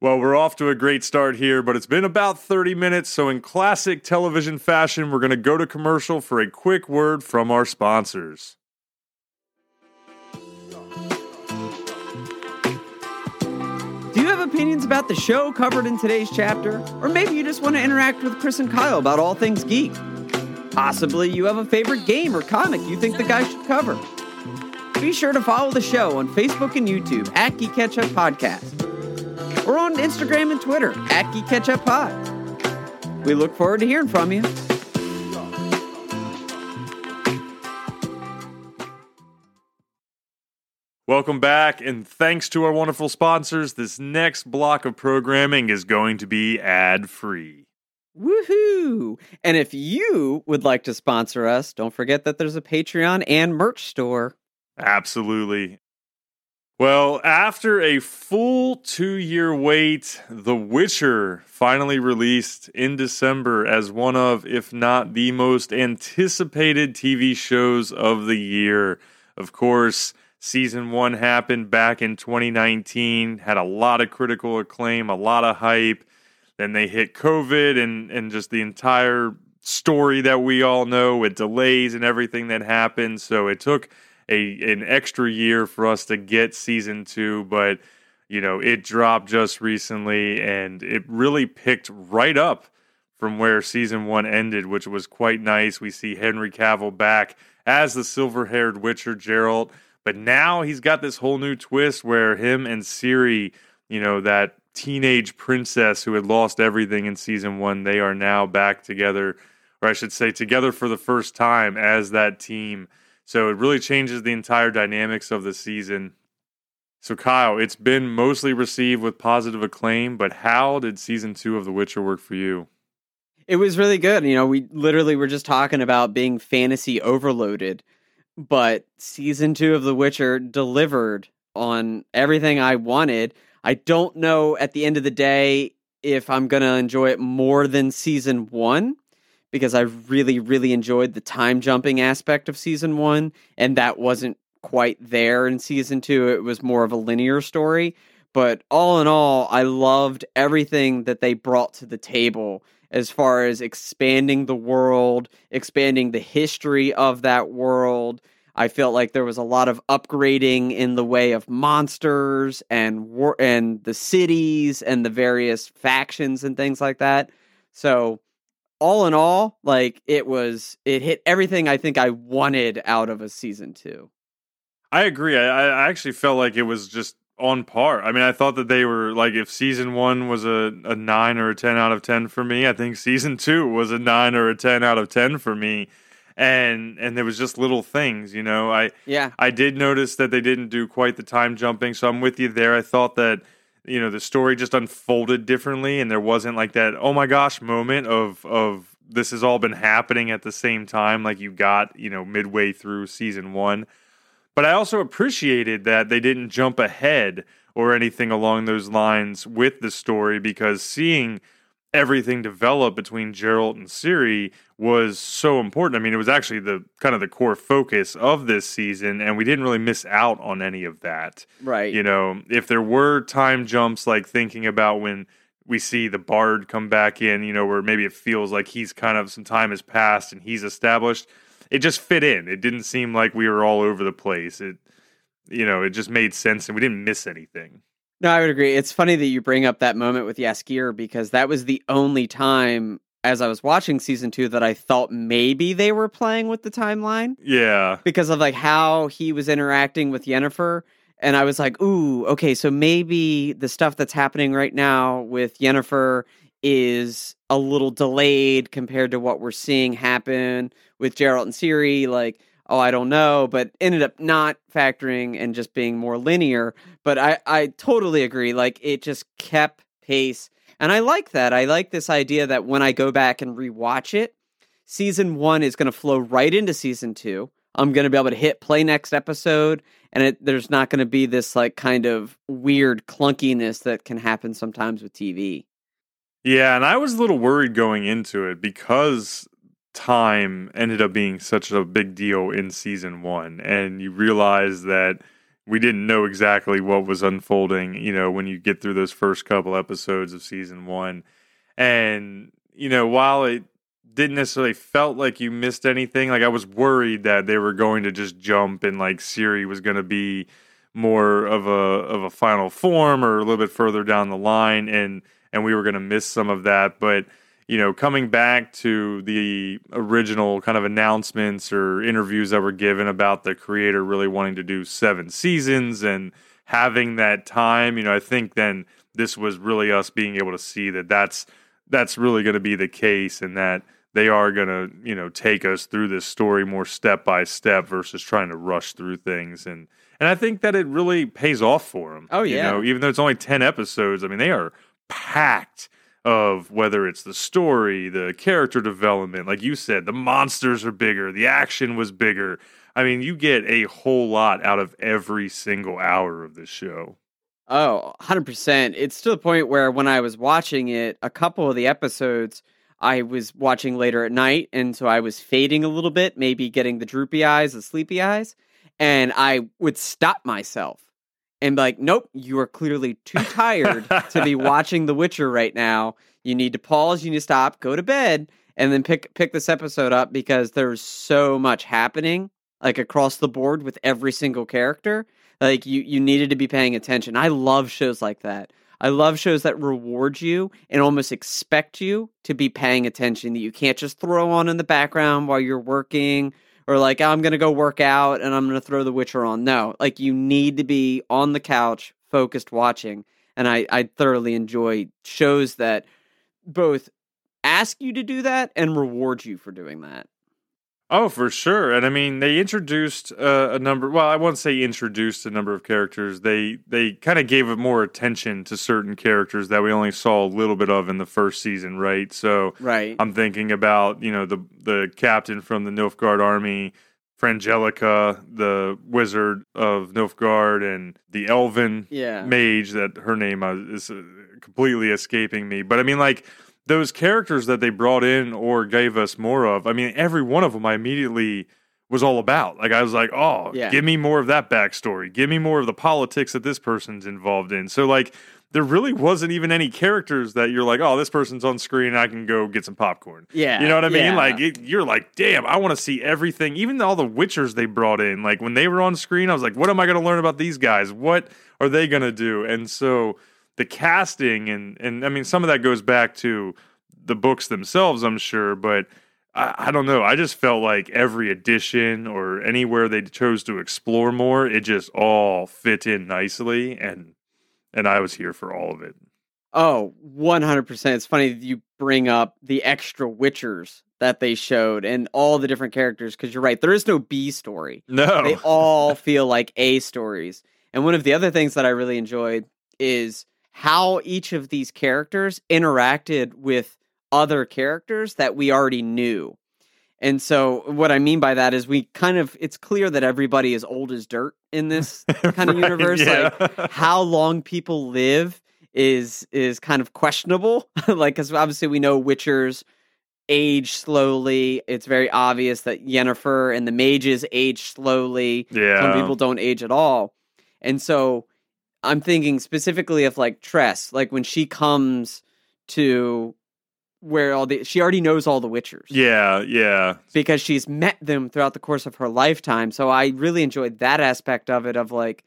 Well, we're off to a great start here, but it's been about 30 minutes, so in classic television fashion, we're going to go to commercial for a quick word from our sponsors. Do you have opinions about the show covered in today's chapter? Or maybe you just want to interact with Chris and Kyle about all things geek? Possibly you have a favorite game or comic you think the guys should cover. Be sure to follow the show on Facebook and YouTube at GeeK KetchUP Podcast. Or on Instagram and Twitter at GeeK KetchUP Pod. We look forward to hearing from you. Welcome back, and thanks to our wonderful sponsors, this next block of programming is going to be ad free. Woohoo! And if you would like to sponsor us, don't forget that there's a Patreon and merch store. Absolutely. Well, after a full two year wait, The Witcher finally released in December as one of, if not the most anticipated TV shows of the year. Of course, season one happened back in 2019, had a lot of critical acclaim, a lot of hype. Then they hit COVID and, and just the entire story that we all know with delays and everything that happened. So it took a an extra year for us to get season two, but you know, it dropped just recently and it really picked right up from where season one ended, which was quite nice. We see Henry Cavill back as the silver haired Witcher Geralt, but now he's got this whole new twist where him and Ciri, you know, that teenage princess who had lost everything in season one, they are now back together, or I should say, together for the first time as that team. So it really changes the entire dynamics of the season. So, Kyle, it's been mostly received with positive acclaim, but how did season two of The Witcher work for you? It was really good. You know, we literally were just talking about being fantasy overloaded, but season two of The Witcher delivered on everything I wanted. I don't know at the end of the day if I'm going to enjoy it more than season one because I really, really enjoyed the time jumping aspect of season one, and that wasn't quite there in season two. It was more of a linear story. But all in all, I loved everything that they brought to the table as far as expanding the world, expanding the history of that world. I felt like there was a lot of upgrading in the way of monsters and war- and the cities and the various factions and things like that. So, all in all, like it was, it hit everything I think I wanted out of a season two. I agree. I, I actually felt like it was just on par. I mean, I thought that they were like if season one was a, a nine or a ten out of ten for me, I think season two was a nine or a ten out of ten for me. And and there was just little things, you know. I Yeah. I did notice that they didn't do quite the time jumping, so I'm with you there. I thought that you know the story just unfolded differently, and there wasn't like that oh my gosh moment of of this has all been happening at the same time, like you got you know midway through season one. But I also appreciated that they didn't jump ahead or anything along those lines with the story because seeing everything develop between Geralt and Ciri was so important. I mean, it was actually the kind of the core focus of this season, and we didn't really miss out on any of that. Right. You know, if there were time jumps, like thinking about when we see the Bard come back in, you know, where maybe it feels like he's kind of some time has passed and he's established, it just fit in. It didn't seem like we were all over the place. It, you know, it just made sense and we didn't miss anything. No, I would agree. It's funny that you bring up that moment with Jaskier because that was the only time as I was watching season two that I thought maybe they were playing with the timeline Yeah. because of like how he was interacting with Yennefer. And I was like, ooh, okay, so maybe the stuff that's happening right now with Yennefer is a little delayed compared to what we're seeing happen with Geralt and Ciri. Like, oh, I don't know, but ended up not factoring and just being more linear. But I, I totally agree. Like, it just kept pace. And I like that. I like this idea that when I go back and rewatch it, season one is going to flow right into season two. I'm going to be able to hit play next episode and it, there's not going to be this like kind of weird clunkiness that can happen sometimes with TV. Yeah, and I was a little worried going into it because time ended up being such a big deal in season one, and you realize that we didn't know exactly what was unfolding, you know, when you get through those first couple episodes of season one. And, you know, while it didn't necessarily felt like you missed anything, like I was worried that they were going to just jump and like Ciri was going to be more of a of a final form or a little bit further down the line and and we were going to miss some of that, but you know, coming back to the original kind of announcements or interviews that were given about the creator really wanting to do seven seasons and having that time, you know, I think then this was really us being able to see that that's that's really going to be the case and that they are going to, you know, take us through this story more step by step versus trying to rush through things and and I think that it really pays off for them. Oh, yeah. You know, even though it's only 10 episodes, I mean, they are packed of whether it's the story, the character development, like you said, the monsters are bigger, the action was bigger. I mean, you get a whole lot out of every single hour of this show. Oh, 100%. It's to the point where when I was watching it, a couple of the episodes I was watching later at night, and so I was fading a little bit, maybe getting the droopy eyes, the sleepy eyes, and I would stop myself and be like, nope, you are clearly too tired to be watching The Witcher right now. You need to pause, you need to stop, go to bed, and then pick pick this episode up because there's so much happening, like across the board with every single character. Like you you needed to be paying attention. I love shows like that. I love shows that reward you and almost expect you to be paying attention that you can't just throw on in the background while you're working or like I'm going to go work out and I'm going to throw The Witcher on. No, like you need to be on the couch, focused watching. And I, I thoroughly enjoy shows that both ask you to do that and reward you for doing that. Oh, for sure. And I mean, they introduced uh, a number. Well, I won't say introduced a number of characters. They they kind of gave it more attention to certain characters that we only saw a little bit of in the first season, right? So, right. I'm thinking about you know the the captain from the Nilfgaard army, Fringilla, the wizard of Nilfgaard, and the elven yeah. mage that her name is uh, completely escaping me. But I mean, like those characters that they brought in or gave us more of, I mean, every one of them I immediately was all about. Like I was like, oh, Yeah. give me more of that backstory. Give me more of the politics that this person's involved in. So like there really wasn't even any characters that you're like, oh, this person's on screen. I can go get some popcorn. Yeah. You know what I mean? yeah. Like it, you're like, damn, I want to see everything. Even all the Witchers they brought in, like when they were on screen, I was like, what am I going to learn about these guys? What are they going to do? And so the casting and and I mean, some of that goes back to the books themselves, I'm sure, but. I, I don't know. I just felt like every edition or anywhere they chose to explore more, it just all fit in nicely, and and I was here for all of it. Oh, 100%. It's funny that you bring up the extra Witchers that they showed and all the different characters because you're right. There is no B story. No, They all feel like A stories. And one of the other things that I really enjoyed is how each of these characters interacted with other characters that we already knew. And so what I mean by that is we kind of it's clear that everybody is old as dirt in this kind of Right, universe. yeah. Like how long people live is is kind of questionable. like because obviously we know Witchers age slowly. It's very obvious that Yennefer and the mages age slowly. yeah, Some people don't age at all. And so I'm thinking specifically of like Triss, like when she comes to where all the she already knows all the Witchers yeah, yeah, because she's met them throughout the course of her lifetime. So I really enjoyed that aspect of it of like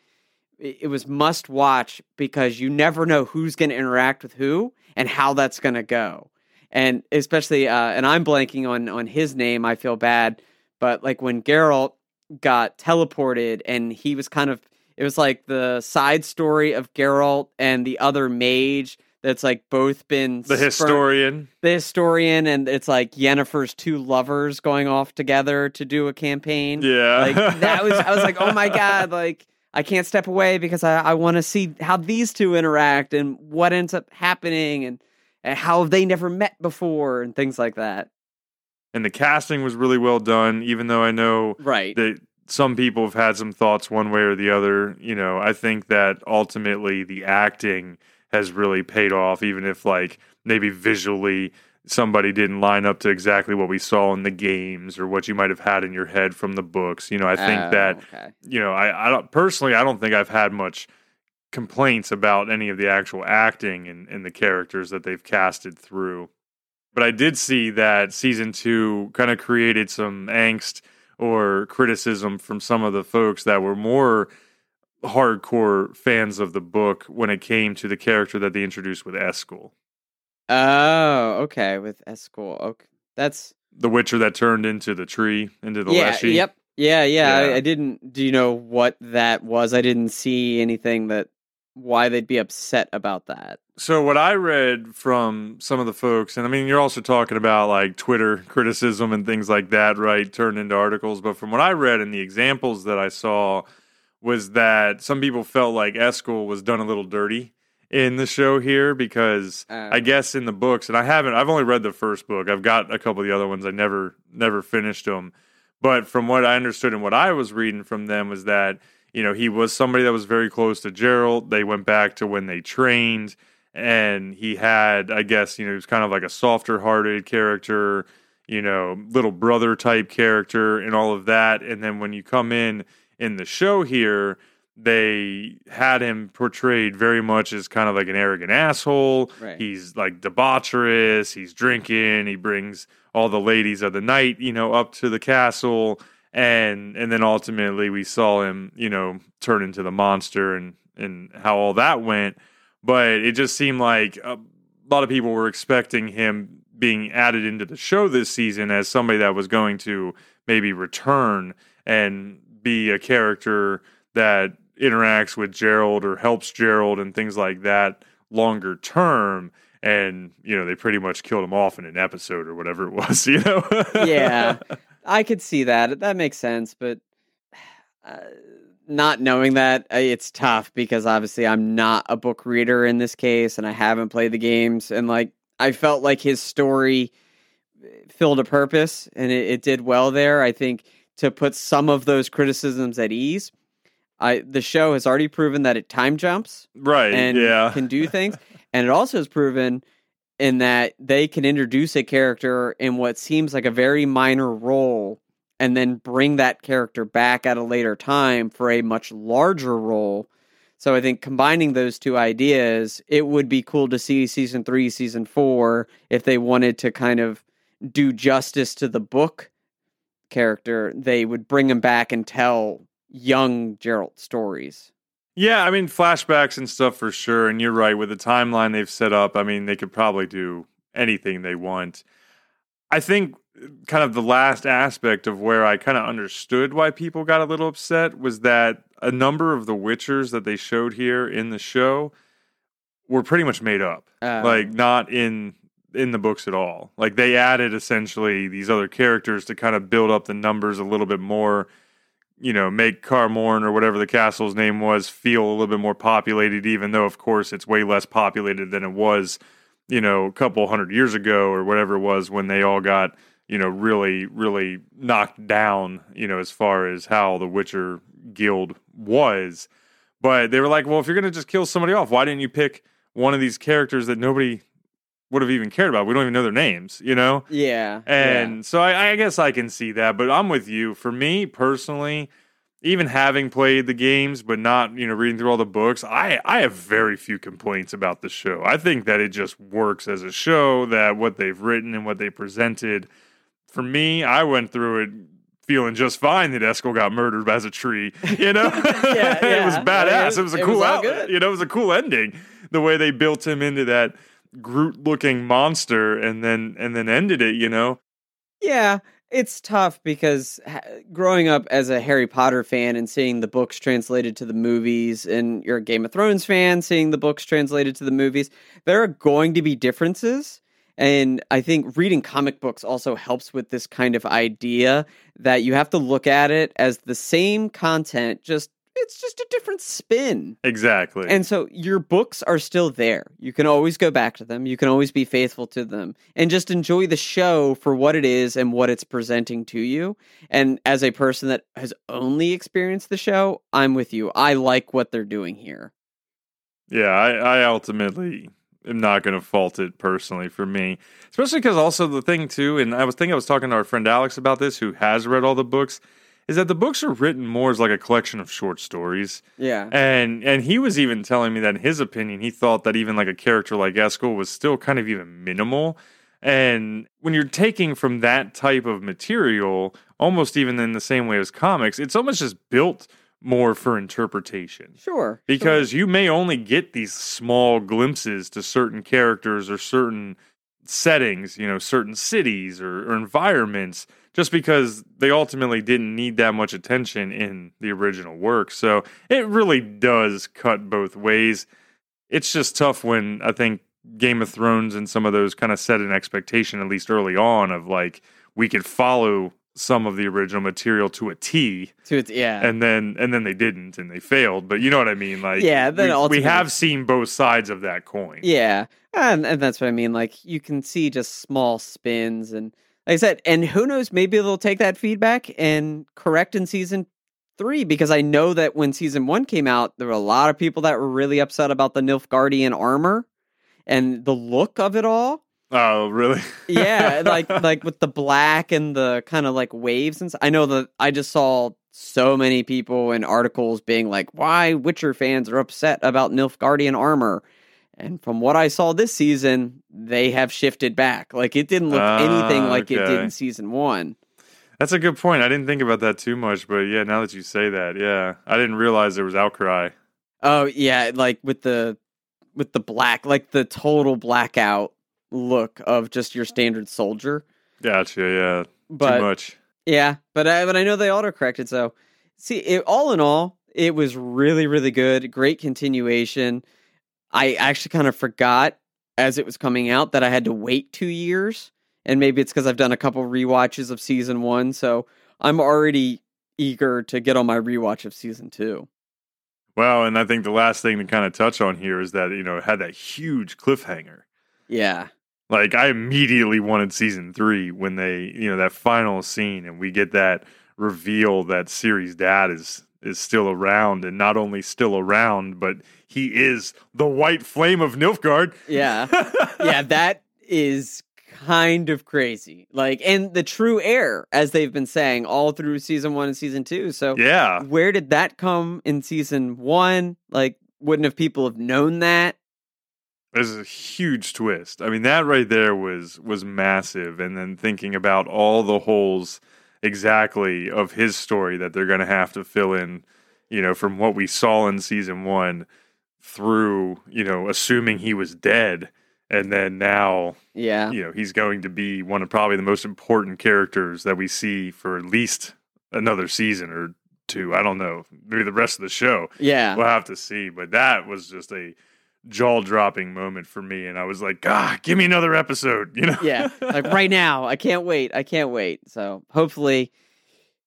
it was must watch because you never know who's going to interact with who and how that's going to go. And especially uh and I'm blanking on on his name, I feel bad, but like when Geralt got teleported and he was kind of it was like the side story of Geralt and the other mage that's like both been the historian. the historian and it's like Yennefer's two lovers going off together to do a campaign. Yeah, Like that was I was like, oh my god, like I can't step away because I, I want to see how these two interact and what ends up happening and, and how they never met before and things like that. and the casting was really well done. Even though I know Right. that some people have had some thoughts one way or the other. You know, I think that ultimately the acting has really paid off, even if like maybe visually somebody didn't line up to exactly what we saw in the games or what you might have had in your head from the books. You know, I think Oh, that okay. you know, I, I don't personally, I don't think I've had much complaints about any of the actual acting and, and the characters that they've casted through. But I did see that season two kind of created some angst or criticism from some of the folks that were more hardcore fans of the book when it came to the character that they introduced with Eskel, Oh, okay. With Escort. Okay. That's the Witcher that turned into the tree, into the yeah. Leshy. Yep. Yeah, yeah. Yeah. I, I didn't. Do you know what that was? I didn't see anything that why they'd be upset about that. So what I read from some of the folks, and I mean, you're also talking about like Twitter criticism and things like that, right? Turned into articles. But from what I read and the examples that I saw, was that some people felt like Eskel was done a little dirty in the show here because I Um, guess in the books, and I haven't, I've only read the first book. I've got a couple of the other ones. I never, never finished them. But from what I understood and what I was reading from them was that you know he was somebody that was very close to Geralt. They went back to when they trained, and he had, I guess, you know, he was kind of like a softer-hearted character, you know, little brother type character, and all of that. And then when you come in in the show here, they had him portrayed very much as kind of like an arrogant asshole. Right. He's like debaucherous. He's drinking. He brings all the ladies of the night, you know, up to the castle, and and then ultimately we saw him, you know, turn into the monster and and how all that went. But it just seemed like a lot of people were expecting him being added into the show this season as somebody that was going to maybe return and be a character that interacts with Geralt or helps Geralt and things like that longer term. And you know they pretty much killed him off in an episode or whatever it was. You know? Yeah. I could see that. That makes sense, but uh, not knowing that uh, it's tough because obviously I'm not a book reader in this case and I haven't played the games and like I felt like his story uh, filled a purpose and it, it did well there. I think to put some of those criticisms at ease, I the show has already proven that it time jumps right? and yeah. can do things. And it also has proven in that they can introduce a character in what seems like a very minor role and then bring that character back at a later time for a much larger role. So I think combining those two ideas, it would be cool to see season three, season four, if they wanted to kind of do justice to the book character, they would bring him back and tell young Geralt stories. Yeah, I mean flashbacks and stuff for sure. And you're right with the timeline they've set up. I mean, they could probably do anything they want. I think kind of the last aspect of where I kind of understood why people got a little upset was that a number of the Witchers that they showed here in the show were pretty much made up. Um, like not in in the books at all. Like they added essentially these other characters to kind of build up the numbers a little bit more, you know, make Kaer Morhen or whatever the castle's name was feel a little bit more populated, even though of course it's way less populated than it was, you know, a couple hundred years ago or whatever it was when they all got, you know, really, really knocked down, you know, as far as how the Witcher guild was. But they were like, well, if you're gonna just kill somebody off, why didn't you pick one of these characters that nobody would have even cared about. We don't even know their names, you know? Yeah. And so I, I guess I can see that, but I'm with you. For me personally, even having played the games but not, you know, reading through all the books, I, I have very few complaints about the show. I think that it just works as a show, that what they've written and what they presented. For me, I went through it feeling just fine that Eskel got murdered by as a tree. You know? Yeah, it was yeah. badass. It- was a it cool was out, you know, it was a cool ending. The way they built him into that Groot looking monster and then and then ended it, you know. Yeah, it's tough because growing up as a Harry Potter fan and seeing the books translated to the movies, and you're a Game of Thrones fan, seeing the books translated to the movies, there are going to be differences. And I think reading comic books also helps with this kind of idea that you have to look at it as the same content, just it's just a different spin. Exactly. And so your books are still there. You can always go back to them. You can always be faithful to them and just enjoy the show for what it is and what it's presenting to you. And as a person that has only experienced the show, I'm with you. I like what they're doing here. Yeah, I, I ultimately am not going to fault it personally for me, especially because also the thing too, and I was thinking I was talking to our friend Alex about this, who has read all the books, is that the books are written more as like a collection of short stories, Yeah. and and he was even telling me that in his opinion, he thought that even like a character like Eskel was still kind of even minimal. And when you're taking from that type of material, almost even in the same way as comics, it's almost just built more for interpretation Sure. because you may only get these small glimpses to certain characters or certain settings, you know, certain cities or, or environments, just because they ultimately didn't need that much attention in the original work. So it really does cut both ways. It's just tough when I think Game of Thrones and some of those kind of set an expectation, at least early on, of like we could follow some of the original material to a T So it's, yeah. and then and then they didn't and they failed but you know what i mean like Yeah, then we, we have seen both sides of that coin Yeah, and and that's what I mean. Like you can see just small spins, and like I said, and who knows? Maybe they'll take that feedback and correct in season three because I know that when season one came out, there were a lot of people that were really upset about the Nilfgaardian armor and the look of it all. Oh really Yeah, like like with the black and the kind of like waves and I know that I just saw so many people in articles being like, "Why Witcher fans are upset about Nilfgaardian armor?" And from what I saw this season, they have shifted back. Like it didn't look anything like it did in season one. that's a good point i didn't think about that too much but yeah now that you say that yeah i didn't realize there was outcry Oh yeah, like with the with the black, like the total blackout look of just your standard soldier. gotcha yeah But too much Yeah, but I but I know they autocorrected. So, see, it, all in all, it was really really good. Great continuation. I actually kind of forgot as it was coming out that I had to wait two years, and maybe it's because I've done a couple rewatches of season one. So I'm already eager to get on my rewatch of season two. well and i think the last thing to kind of touch on here is that you know it had that huge cliffhanger Yeah, Like I immediately wanted season three when they, you know, that final scene and we get that reveal that Ciri's dad is is still around and not only still around, but he is the white flame of Nilfgaard. yeah, yeah. That is kind of crazy. Like, and the true heir, as they've been saying all through season one and season two. So yeah. where did that come in season one? Like, wouldn't have people have known that? There's a huge twist. I mean, that right there was was massive. And then thinking about all the holes exactly of his story that they're going to have to fill in, you know, from what we saw in season one through, you know, assuming he was dead, and then now, Yeah, you know, he's going to be one of probably the most important characters that we see for at least another season or two. I don't know, maybe the rest of the show yeah, we'll have to see. But that was just a jaw dropping moment for me, and I was like, "God, give me another episode," you know? yeah. Like right now, I can't wait. I can't wait. So hopefully,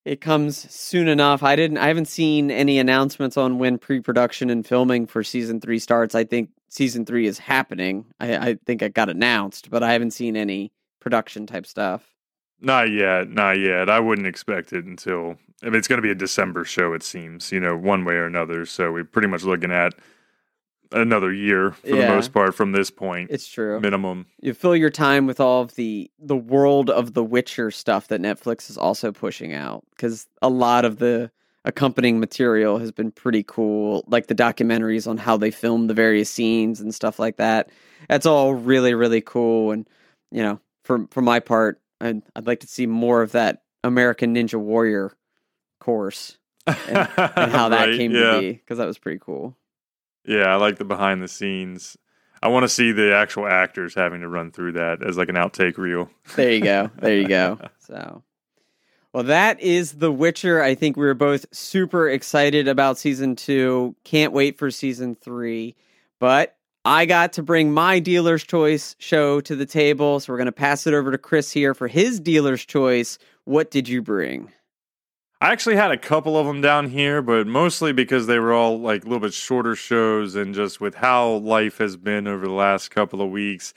it comes soon enough. I didn't. I haven't seen any announcements on when pre-production and filming for season three starts. I think season three is happening. I, I think it got announced, but I haven't seen any production type stuff. Not yet, not yet. I wouldn't expect it until. I mean, it's going to be a December show. It seems, you know, one way or another. So we're pretty much looking at another year for the most part from this point, It's true. minimum. you fill your time with all of the the world of the Witcher stuff that Netflix is also pushing out because a lot of the accompanying material has been pretty cool, like the documentaries on how they filmed the various scenes and stuff like that. That's all really really cool, and you know, for for my part, I'd, I'd like to see more of that American Ninja Warrior course and, and how that Right, came yeah. to be because that was pretty cool. Yeah, I like the behind the scenes. I want to see the actual actors having to run through that as like an outtake reel. There you go. There you go. So, well, that is The Witcher. I think we were both super excited about season two. Can't wait for season three. But I got to bring my dealer's choice show to the table. So we're going to pass it over to Chris here for his dealer's choice. What did you bring? I actually had a couple of them down here, but mostly because they were all like a little bit shorter shows and just with how life has been over the last couple of weeks.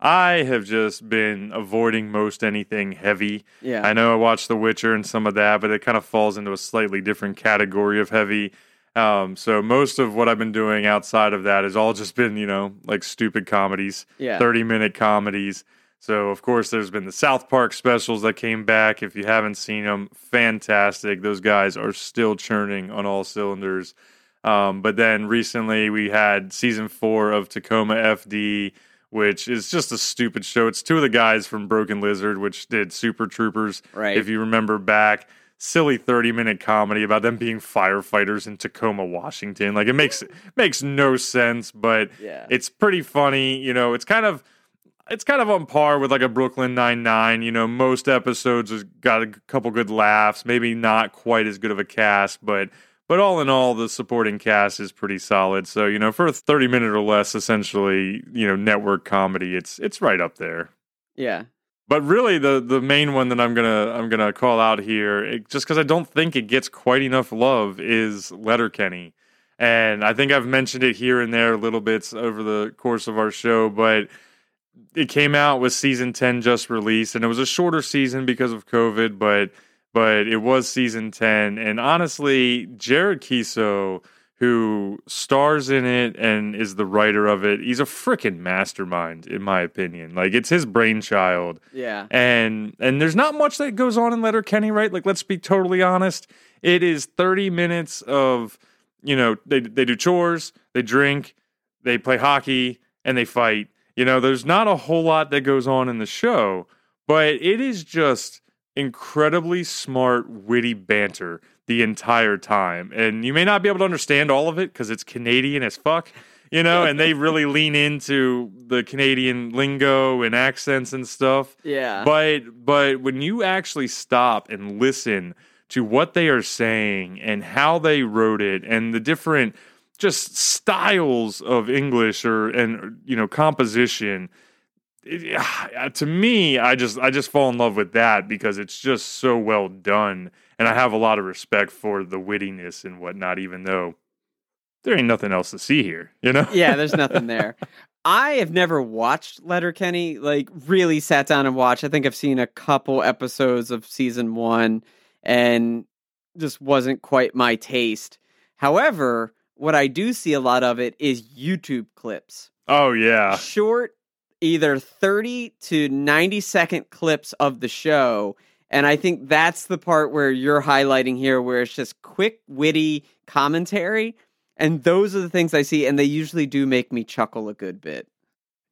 I have just been avoiding most anything heavy. Yeah. I know I watched The Witcher and some of that, but it kind of falls into a slightly different category of heavy. Um, so most of what I've been doing outside of that has all just been, you know, like stupid comedies, Yeah. 30 minute comedies. So of course there's been the South Park specials that came back. If you haven't seen them, fantastic. Those guys are still churning on all cylinders. Um, but then recently we had season four of Tacoma FD, which is just a stupid show. It's two of the guys from Broken Lizard, which did Super Troopers. Right. If you remember back, silly 30 minute comedy about them being firefighters in Tacoma, Washington. Like it makes makes no sense, but Yeah. it's pretty funny. You know, it's kind of it's kind of on par with like a Brooklyn Nine Nine. You know, most episodes has got a couple good laughs. Maybe not quite as good of a cast, but but all in all, the supporting cast is pretty solid. So you know, for a thirty minute or less, essentially, you know, network comedy, it's it's right up there. Yeah. But really, the the main one that I'm gonna I'm gonna call out here, it, just because I don't think it gets quite enough love, is Letterkenny. And I think I've mentioned it here and there a little bits over the course of our show, but it came out with season 10 just released and it was a shorter season because of covid but but it was season 10 and honestly jared keeso who stars in it and is the writer of it he's a freaking mastermind in my opinion like it's his brainchild Yeah. and and there's not much that goes on in letterkenny right? Like let's be totally honest. It is 30 minutes of, you know, they they do chores, they drink, they play hockey, and they fight. You know, there's not a whole lot that goes on in the show, but it is just incredibly smart, witty banter the entire time. And you may not be able to understand all of it because it's Canadian as fuck, you know, and they really lean into the Canadian lingo and accents and stuff. Yeah. But but when you actually stop and listen to what they are saying and how they wrote it and the different just styles of English or and you know composition it, to me I just I just fall in love with that because it's just so well done and I have a lot of respect for the wittiness and whatnot even though there ain't nothing else to see here you know yeah, there's nothing there. I have never watched Letterkenny, like really sat down and watched. I think I've seen a couple episodes of season one and just wasn't quite my taste. However, what I do see a lot of it is YouTube clips. oh yeah Short, either 30 to 90 second clips of the show. And I think that's the part where you're highlighting here, where it's just quick, witty commentary. And those are the things I see. And they usually do make me chuckle a good bit.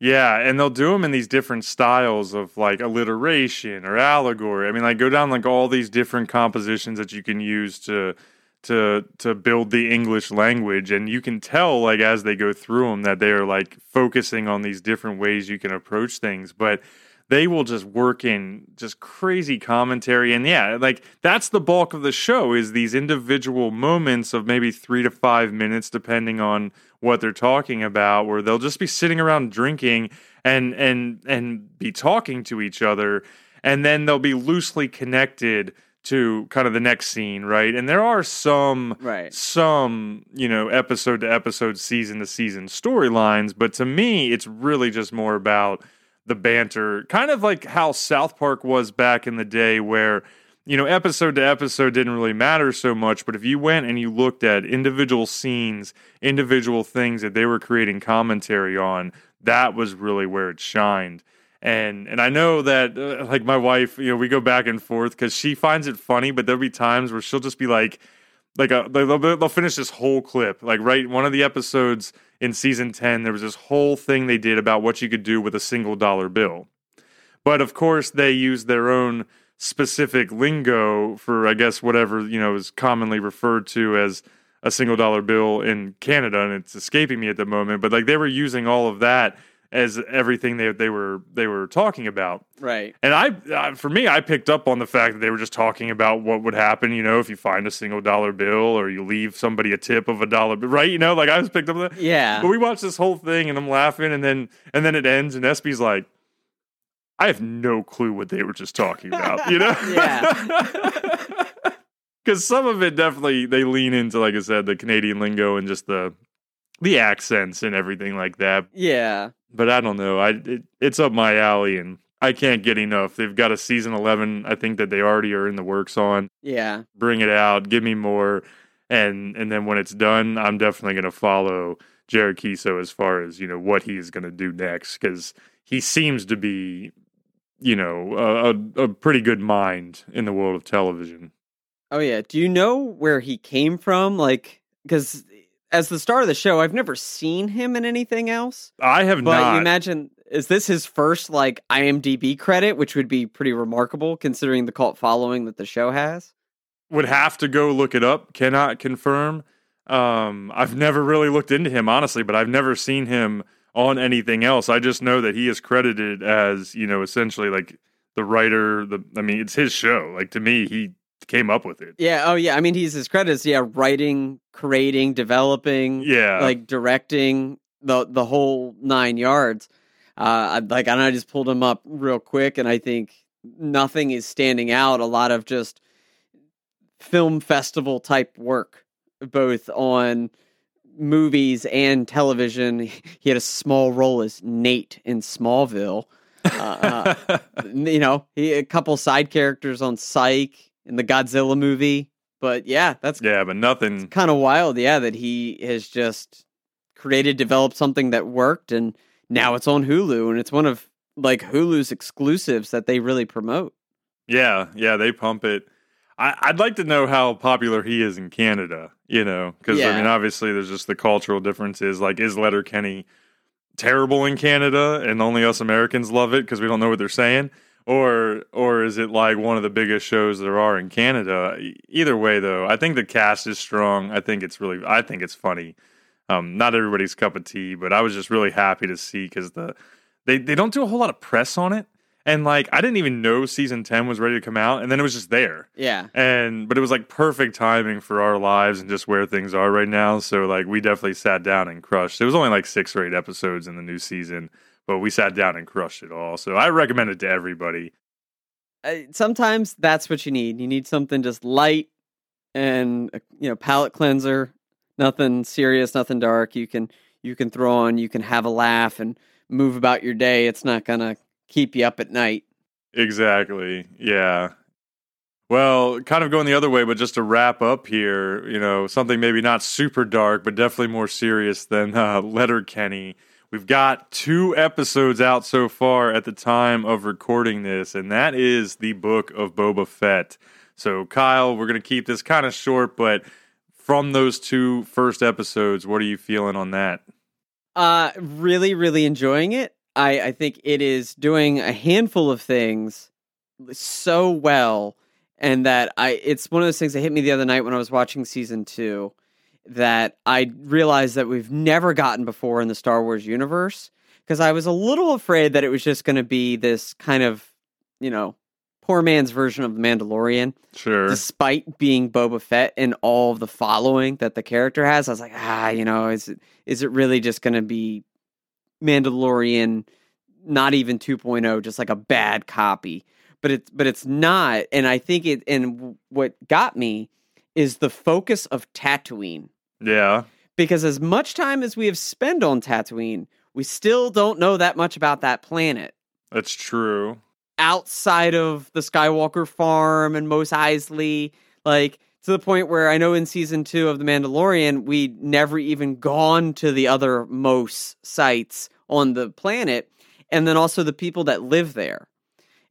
Yeah, and they'll do them in these different styles of like alliteration or allegory. I mean, like go down like all these different compositions that you can use to to to build the English language, and you can tell like as they go through them that they are like focusing on these different ways you can approach things, but they will just work in just crazy commentary. And yeah like that's the bulk of the show is these individual moments of maybe three to five minutes depending on what they're talking about where they'll just be sitting around drinking and and and be talking to each other. And then they'll be loosely connected to kind of the next scene right? And there are some Right. some you know episode to episode season to season storylines but to me it's really just more about the banter. Kind of like how south park was back in the day where you know episode to episode didn't really matter so much but if you went and you looked at individual scenes individual things that they were creating commentary on that was really where it shined and and I know that uh, like my wife, you know, we go back and forth because she finds it funny, but there'll be times where she'll just be like, like a, they'll, they'll finish this whole clip, like right one of the episodes in season ten, there was this whole thing they did about what you could do with a single dollar bill, but of course they use their own specific lingo for I guess whatever you know is commonly referred to as a single dollar bill in Canada, and it's escaping me at the moment. But like they were using all of that as everything they they were they were talking about. Right. And I, uh, for me, I picked up on the fact that they were just talking about what would happen, you know, if you find a single dollar bill or you leave somebody a tip of a dollar, right? You know, like I was picked up on that. Yeah. But we watched this whole thing, and I'm laughing, and then and then it ends, and SB's like, I have no clue what they were just talking about, you know? Yeah. because some of it definitely they lean into, like I said, the Canadian lingo and just the the accents and everything like that. Yeah. But I don't know. I it, it's up my alley, and I can't get enough. They've got a season eleven. I think that they already are in the works on. Yeah. Bring it out. Give me more. And and then when it's done, I'm definitely going to follow Jared Keeso as far as you know what he's going to do next because he seems to be, you know, a, a, a pretty good mind in the world of television. Oh yeah. Do you know where he came from? Like, because as the star of the show, I've never seen him in anything else. I have But not. you imagine, is this his first like IMDb credit, which would be pretty remarkable considering the cult following that the show has? would have to go look it up. Cannot confirm. Um, I've never really looked into him honestly, but I've never seen him on anything else. I just know that he is credited as you know essentially like the writer. The I mean, it's his show. Like to me, he came up with it. Yeah. Oh yeah. I mean, he's his credits. Yeah, writing, creating, developing, Yeah, like directing the the whole nine yards. Uh, I, like and I just pulled him up real quick, and I think nothing is standing out. A lot of just film festival type work, both on movies and television. He had a small role as Nate in Smallville. Uh, uh, you know, he a couple side characters on Psych in the Godzilla movie. But yeah, that's yeah, but nothing. kind of wild. Yeah, that he has just created, developed something that worked, and now it's on Hulu, and it's one of like Hulu's exclusives that they really promote. Yeah, yeah, they pump it. I, I'd like to know how popular he is in Canada. You know, because Yeah. I mean, obviously, there's just the cultural differences. Like, is Letterkenny terrible in Canada, and only us Americans love it because we don't know what they're saying, or or is it like one of the biggest shows there are in Canada? Either way, though, I think the cast is strong. I think it's really, I think it's funny. Um, not everybody's cup of tea, but I was just really happy to see because the they they don't do a whole lot of press on it. And like I didn't even know season 10 was ready to come out and then it was just there. Yeah, And but it was like perfect timing for our lives and just where things are right now. So like we definitely sat down and crushed. It was only like 6 or 8 episodes in the new season, but we sat down and crushed it all. So I recommend it to everybody. Uh, sometimes that's what you need. You need something just light and you know palate cleanser. Nothing serious, nothing dark. You can you can throw on. You can have a laugh and move about your day. It's not gonna keep you up at night. Exactly. Yeah. Well, kind of going the other way, but just to wrap up here, you know, something maybe not super dark, but definitely more serious than uh, Letterkenny. We've got two episodes out so far at the time of recording this, and that is the book of Boba Fett. So, Kyle, we're going to keep this kind of short, but from those two first episodes, what are you feeling on that? Uh, really, really enjoying it. I, I think it is doing a handful of things so well, and that I it's one of those things that hit me the other night when I was watching season two that I realized that we've never gotten before in the Star Wars universe because I was a little afraid that it was just going to be this kind of you know poor man's version of the Mandalorian Sure. despite being Boba Fett and all of the following that the character has, I was like, ah, you know, is it is it really just going to be Mandalorian, not even 2.0, just like a bad copy? But it's but it's not, and I think it. And what got me is the focus of Tatooine, yeah. because as much time as we have spent on Tatooine, we still don't know that much about that planet That's true. outside of the Skywalker farm and Mos Eisley, like to the point where I know in season two of The Mandalorian, we never even gone to the other Mos sites on the planet, and then also the people that live there.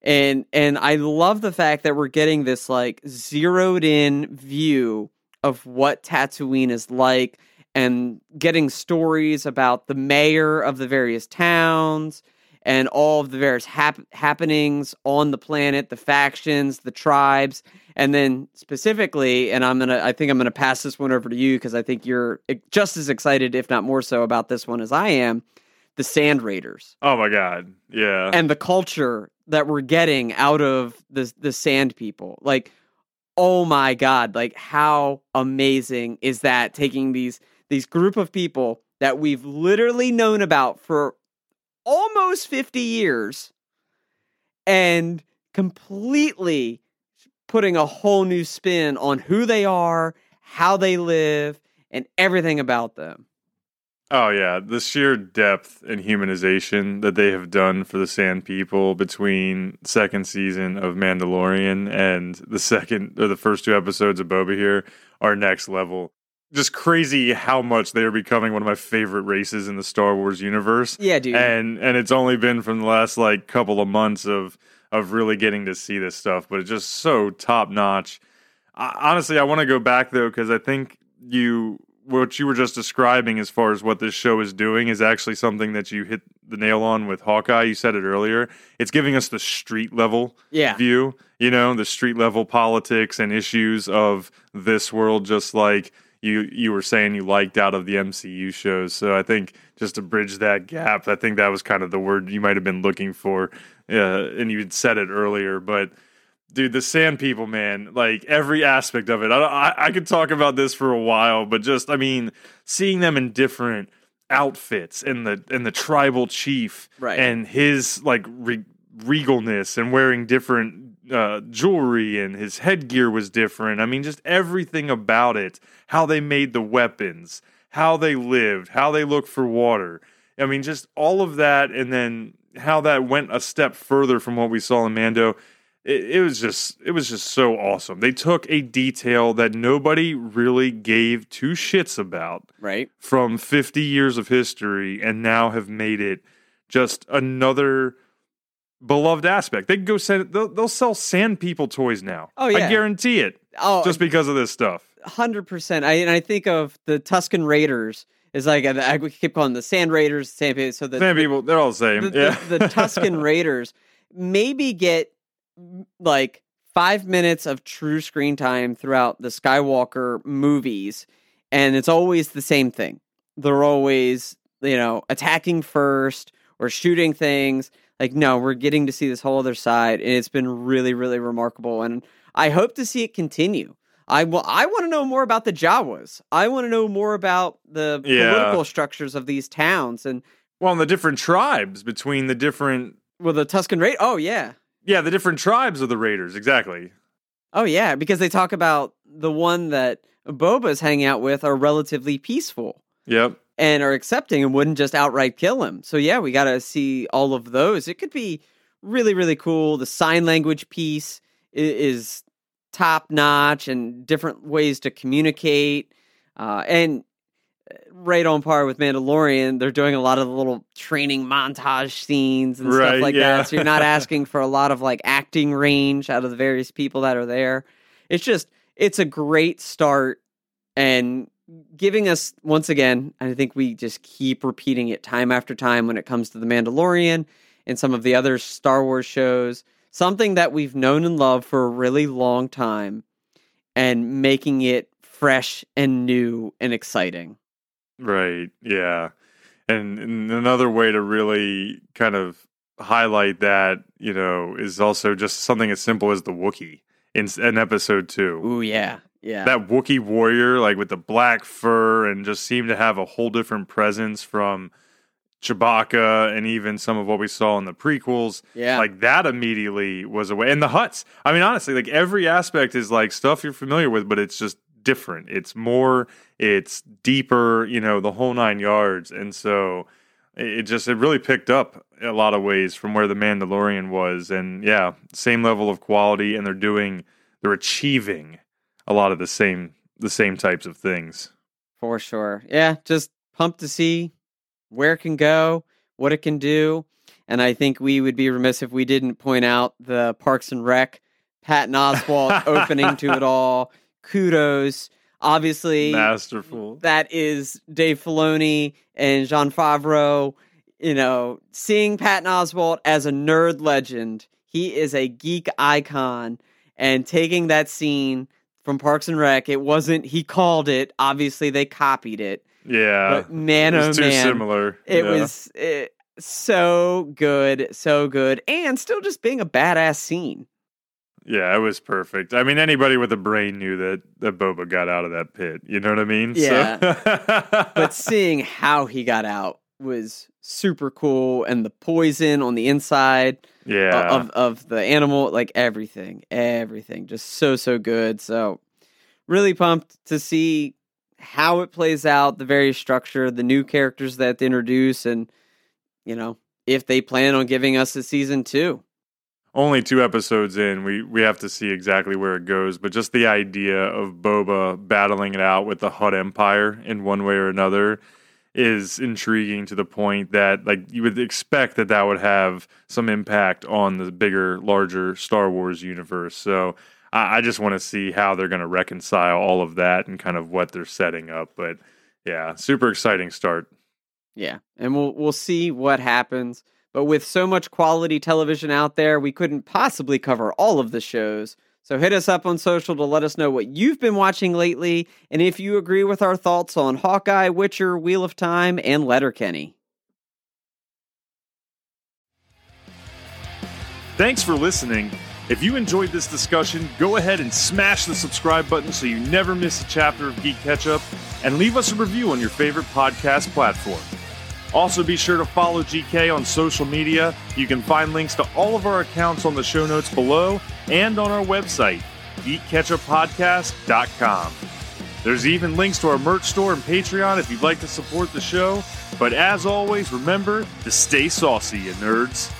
And and I love the fact that we're getting this like zeroed in view of what Tatooine is like and getting stories about the mayor of the various towns and all of the various hap- happenings on the planet, the factions, the tribes, and then specifically, and I'm gonna, I think I'm gonna pass this one over to you because I think you're just as excited, if not more so, about this one as I am. The Sand Raiders Oh my god. Yeah. and the culture that we're getting out of the the Sand People, like, oh my god, like how amazing is that? Taking these these group of people that we've literally known about for almost 50 years and completely putting a whole new spin on who they are, how they live, and everything about them. Oh yeah, the sheer depth and humanization that they have done for the Sand People between second season of Mandalorian and the second or the first two episodes of Boba here are next level. Just crazy how much they are becoming one of my favorite races in the Star Wars universe. Yeah, dude. And and it's only been from the last like couple of months of of really getting to see this stuff, but it's just so top notch. Honestly, I want to go back though because I think you what you were just describing as far as what this show is doing is actually something that you hit the nail on with Hawkeye. You said it earlier. It's giving us the street level Yeah. view, you know, the street level politics and issues of this world, just like you you were saying you liked out of the MCU shows. So I think just to bridge that gap, I think that was kind of the word you might have been looking for, uh, and you had said it earlier, but dude the sand people man like every aspect of it. I, I, I could talk about this for a while but just i mean seeing them in different outfits and the and the tribal chief Right. and his like re- regalness and wearing different uh, jewelry and his headgear was different. I mean just everything about it how they made the weapons how they lived how they looked for water. I mean just all of that and then how that went a step further from what we saw in mando it, it was just it was just so awesome. They took a detail that nobody really gave two shits about Right? from 50 years of history and now have made it just another beloved aspect. They can go send they'll, they'll sell sand people toys now. Oh, yeah. I guarantee it. Oh, Just because of this stuff. hundred percent. I and I think of the Tusken Raiders is like I, keep calling the Sand Raiders. Sand People. so the Sand people, they're all the same. the, the- the Tusken Raiders maybe get like five minutes of true screen time throughout the Skywalker movies, and it's always the same thing. They're always, you know, attacking first or shooting things. Like, no, we're getting to see this whole other side, and it's been really, really remarkable. And I hope to see it continue. I will. I want to know more about the Jawas. I want to know more about the Yeah. political structures of these towns and well, and the different tribes between the different well, the Tusken Raid. Oh yeah, yeah, the different tribes of the Raiders, exactly. Oh yeah, because they talk about the one that Boba's hanging out with are relatively peaceful Yep. and are accepting and wouldn't just outright kill him. So yeah, we got to see all of those. It could be really really cool. The sign language piece is top notch and different ways to communicate. Uh, and right on par with Mandalorian, they're doing a lot of the little training montage scenes and Right, stuff like yeah. that. So you're not asking for a lot of like acting range out of the various people that are there. It's just it's a great start and giving us once again, I think we just keep repeating it time after time when it comes to the Mandalorian and some of the other Star Wars shows, something that we've known and loved for a really long time and making it fresh and new and exciting. Right. Yeah. And, and another way to really kind of highlight that, you know, is also just something as simple as the Wookiee in, in episode two. Ooh, yeah. Yeah. That Wookiee warrior, like with the black fur, and just seemed to have a whole different presence from Chewbacca and even some of what we saw in the prequels. yeah. Like that immediately was away. And the Hutts. I mean, honestly, like every aspect is like stuff you're familiar with, but it's just different. It's more, it's deeper, you know, the whole nine yards. And so it just, it really picked up a lot of ways from where the Mandalorian was. And yeah, same level of quality. And they're doing, they're achieving a lot of the same, the same types of things. For sure. Yeah, just pumped to see where it can go, what it can do. And I think we would be remiss if we didn't point out the Parks and Rec, Patton Oswalt opening to it all. Kudos. Obviously, Masterful. that is Dave Filoni and Jon Favreau. You know, seeing Patton Oswalt as a nerd legend, he is a geek icon, and taking that scene from Parks and Rec, it wasn't he called it. Obviously, they copied it, Yeah. but man, oh too man, similar. it Yeah. was eh, so good, so good, and still just being a badass scene. Yeah, it was perfect. I mean, anybody with a brain knew that that Boba got out of that pit. You know what I mean? Yeah. So- But seeing how he got out was super cool, and the poison on the inside Yeah. of of the animal, like everything, everything, just so so good. So really pumped to see how it plays out, the various structure, the new characters that they introduce, and you know if they plan on giving us a season two. Only two episodes in, we we have to see exactly where it goes. But just the idea of Boba battling it out with the Hutt Empire in one way or another is intriguing to the point that like you would expect that that would have some impact on the bigger, larger Star Wars universe. So I, I just want to see how they're going to reconcile all of that and kind of what they're setting up. But yeah, super exciting start. Yeah, and we'll we'll see what happens. But with so much quality television out there, we couldn't possibly cover all of the shows. So hit us up on social to let us know what you've been watching lately and if you agree with our thoughts on Hawkeye, Witcher, Wheel of Time, and Letterkenny. Thanks for listening. If you enjoyed this discussion, go ahead and smash the subscribe button so you never miss a chapter of GeeK KetchUP, and leave us a review on your favorite podcast platform. Also, be sure to follow GK on social media. You can find links to all of our accounts on the show notes below and on our website, geekketchuppodcast.com. There's even links to our merch store and Patreon if you'd like to support the show. But as always, remember to stay saucy, you nerds.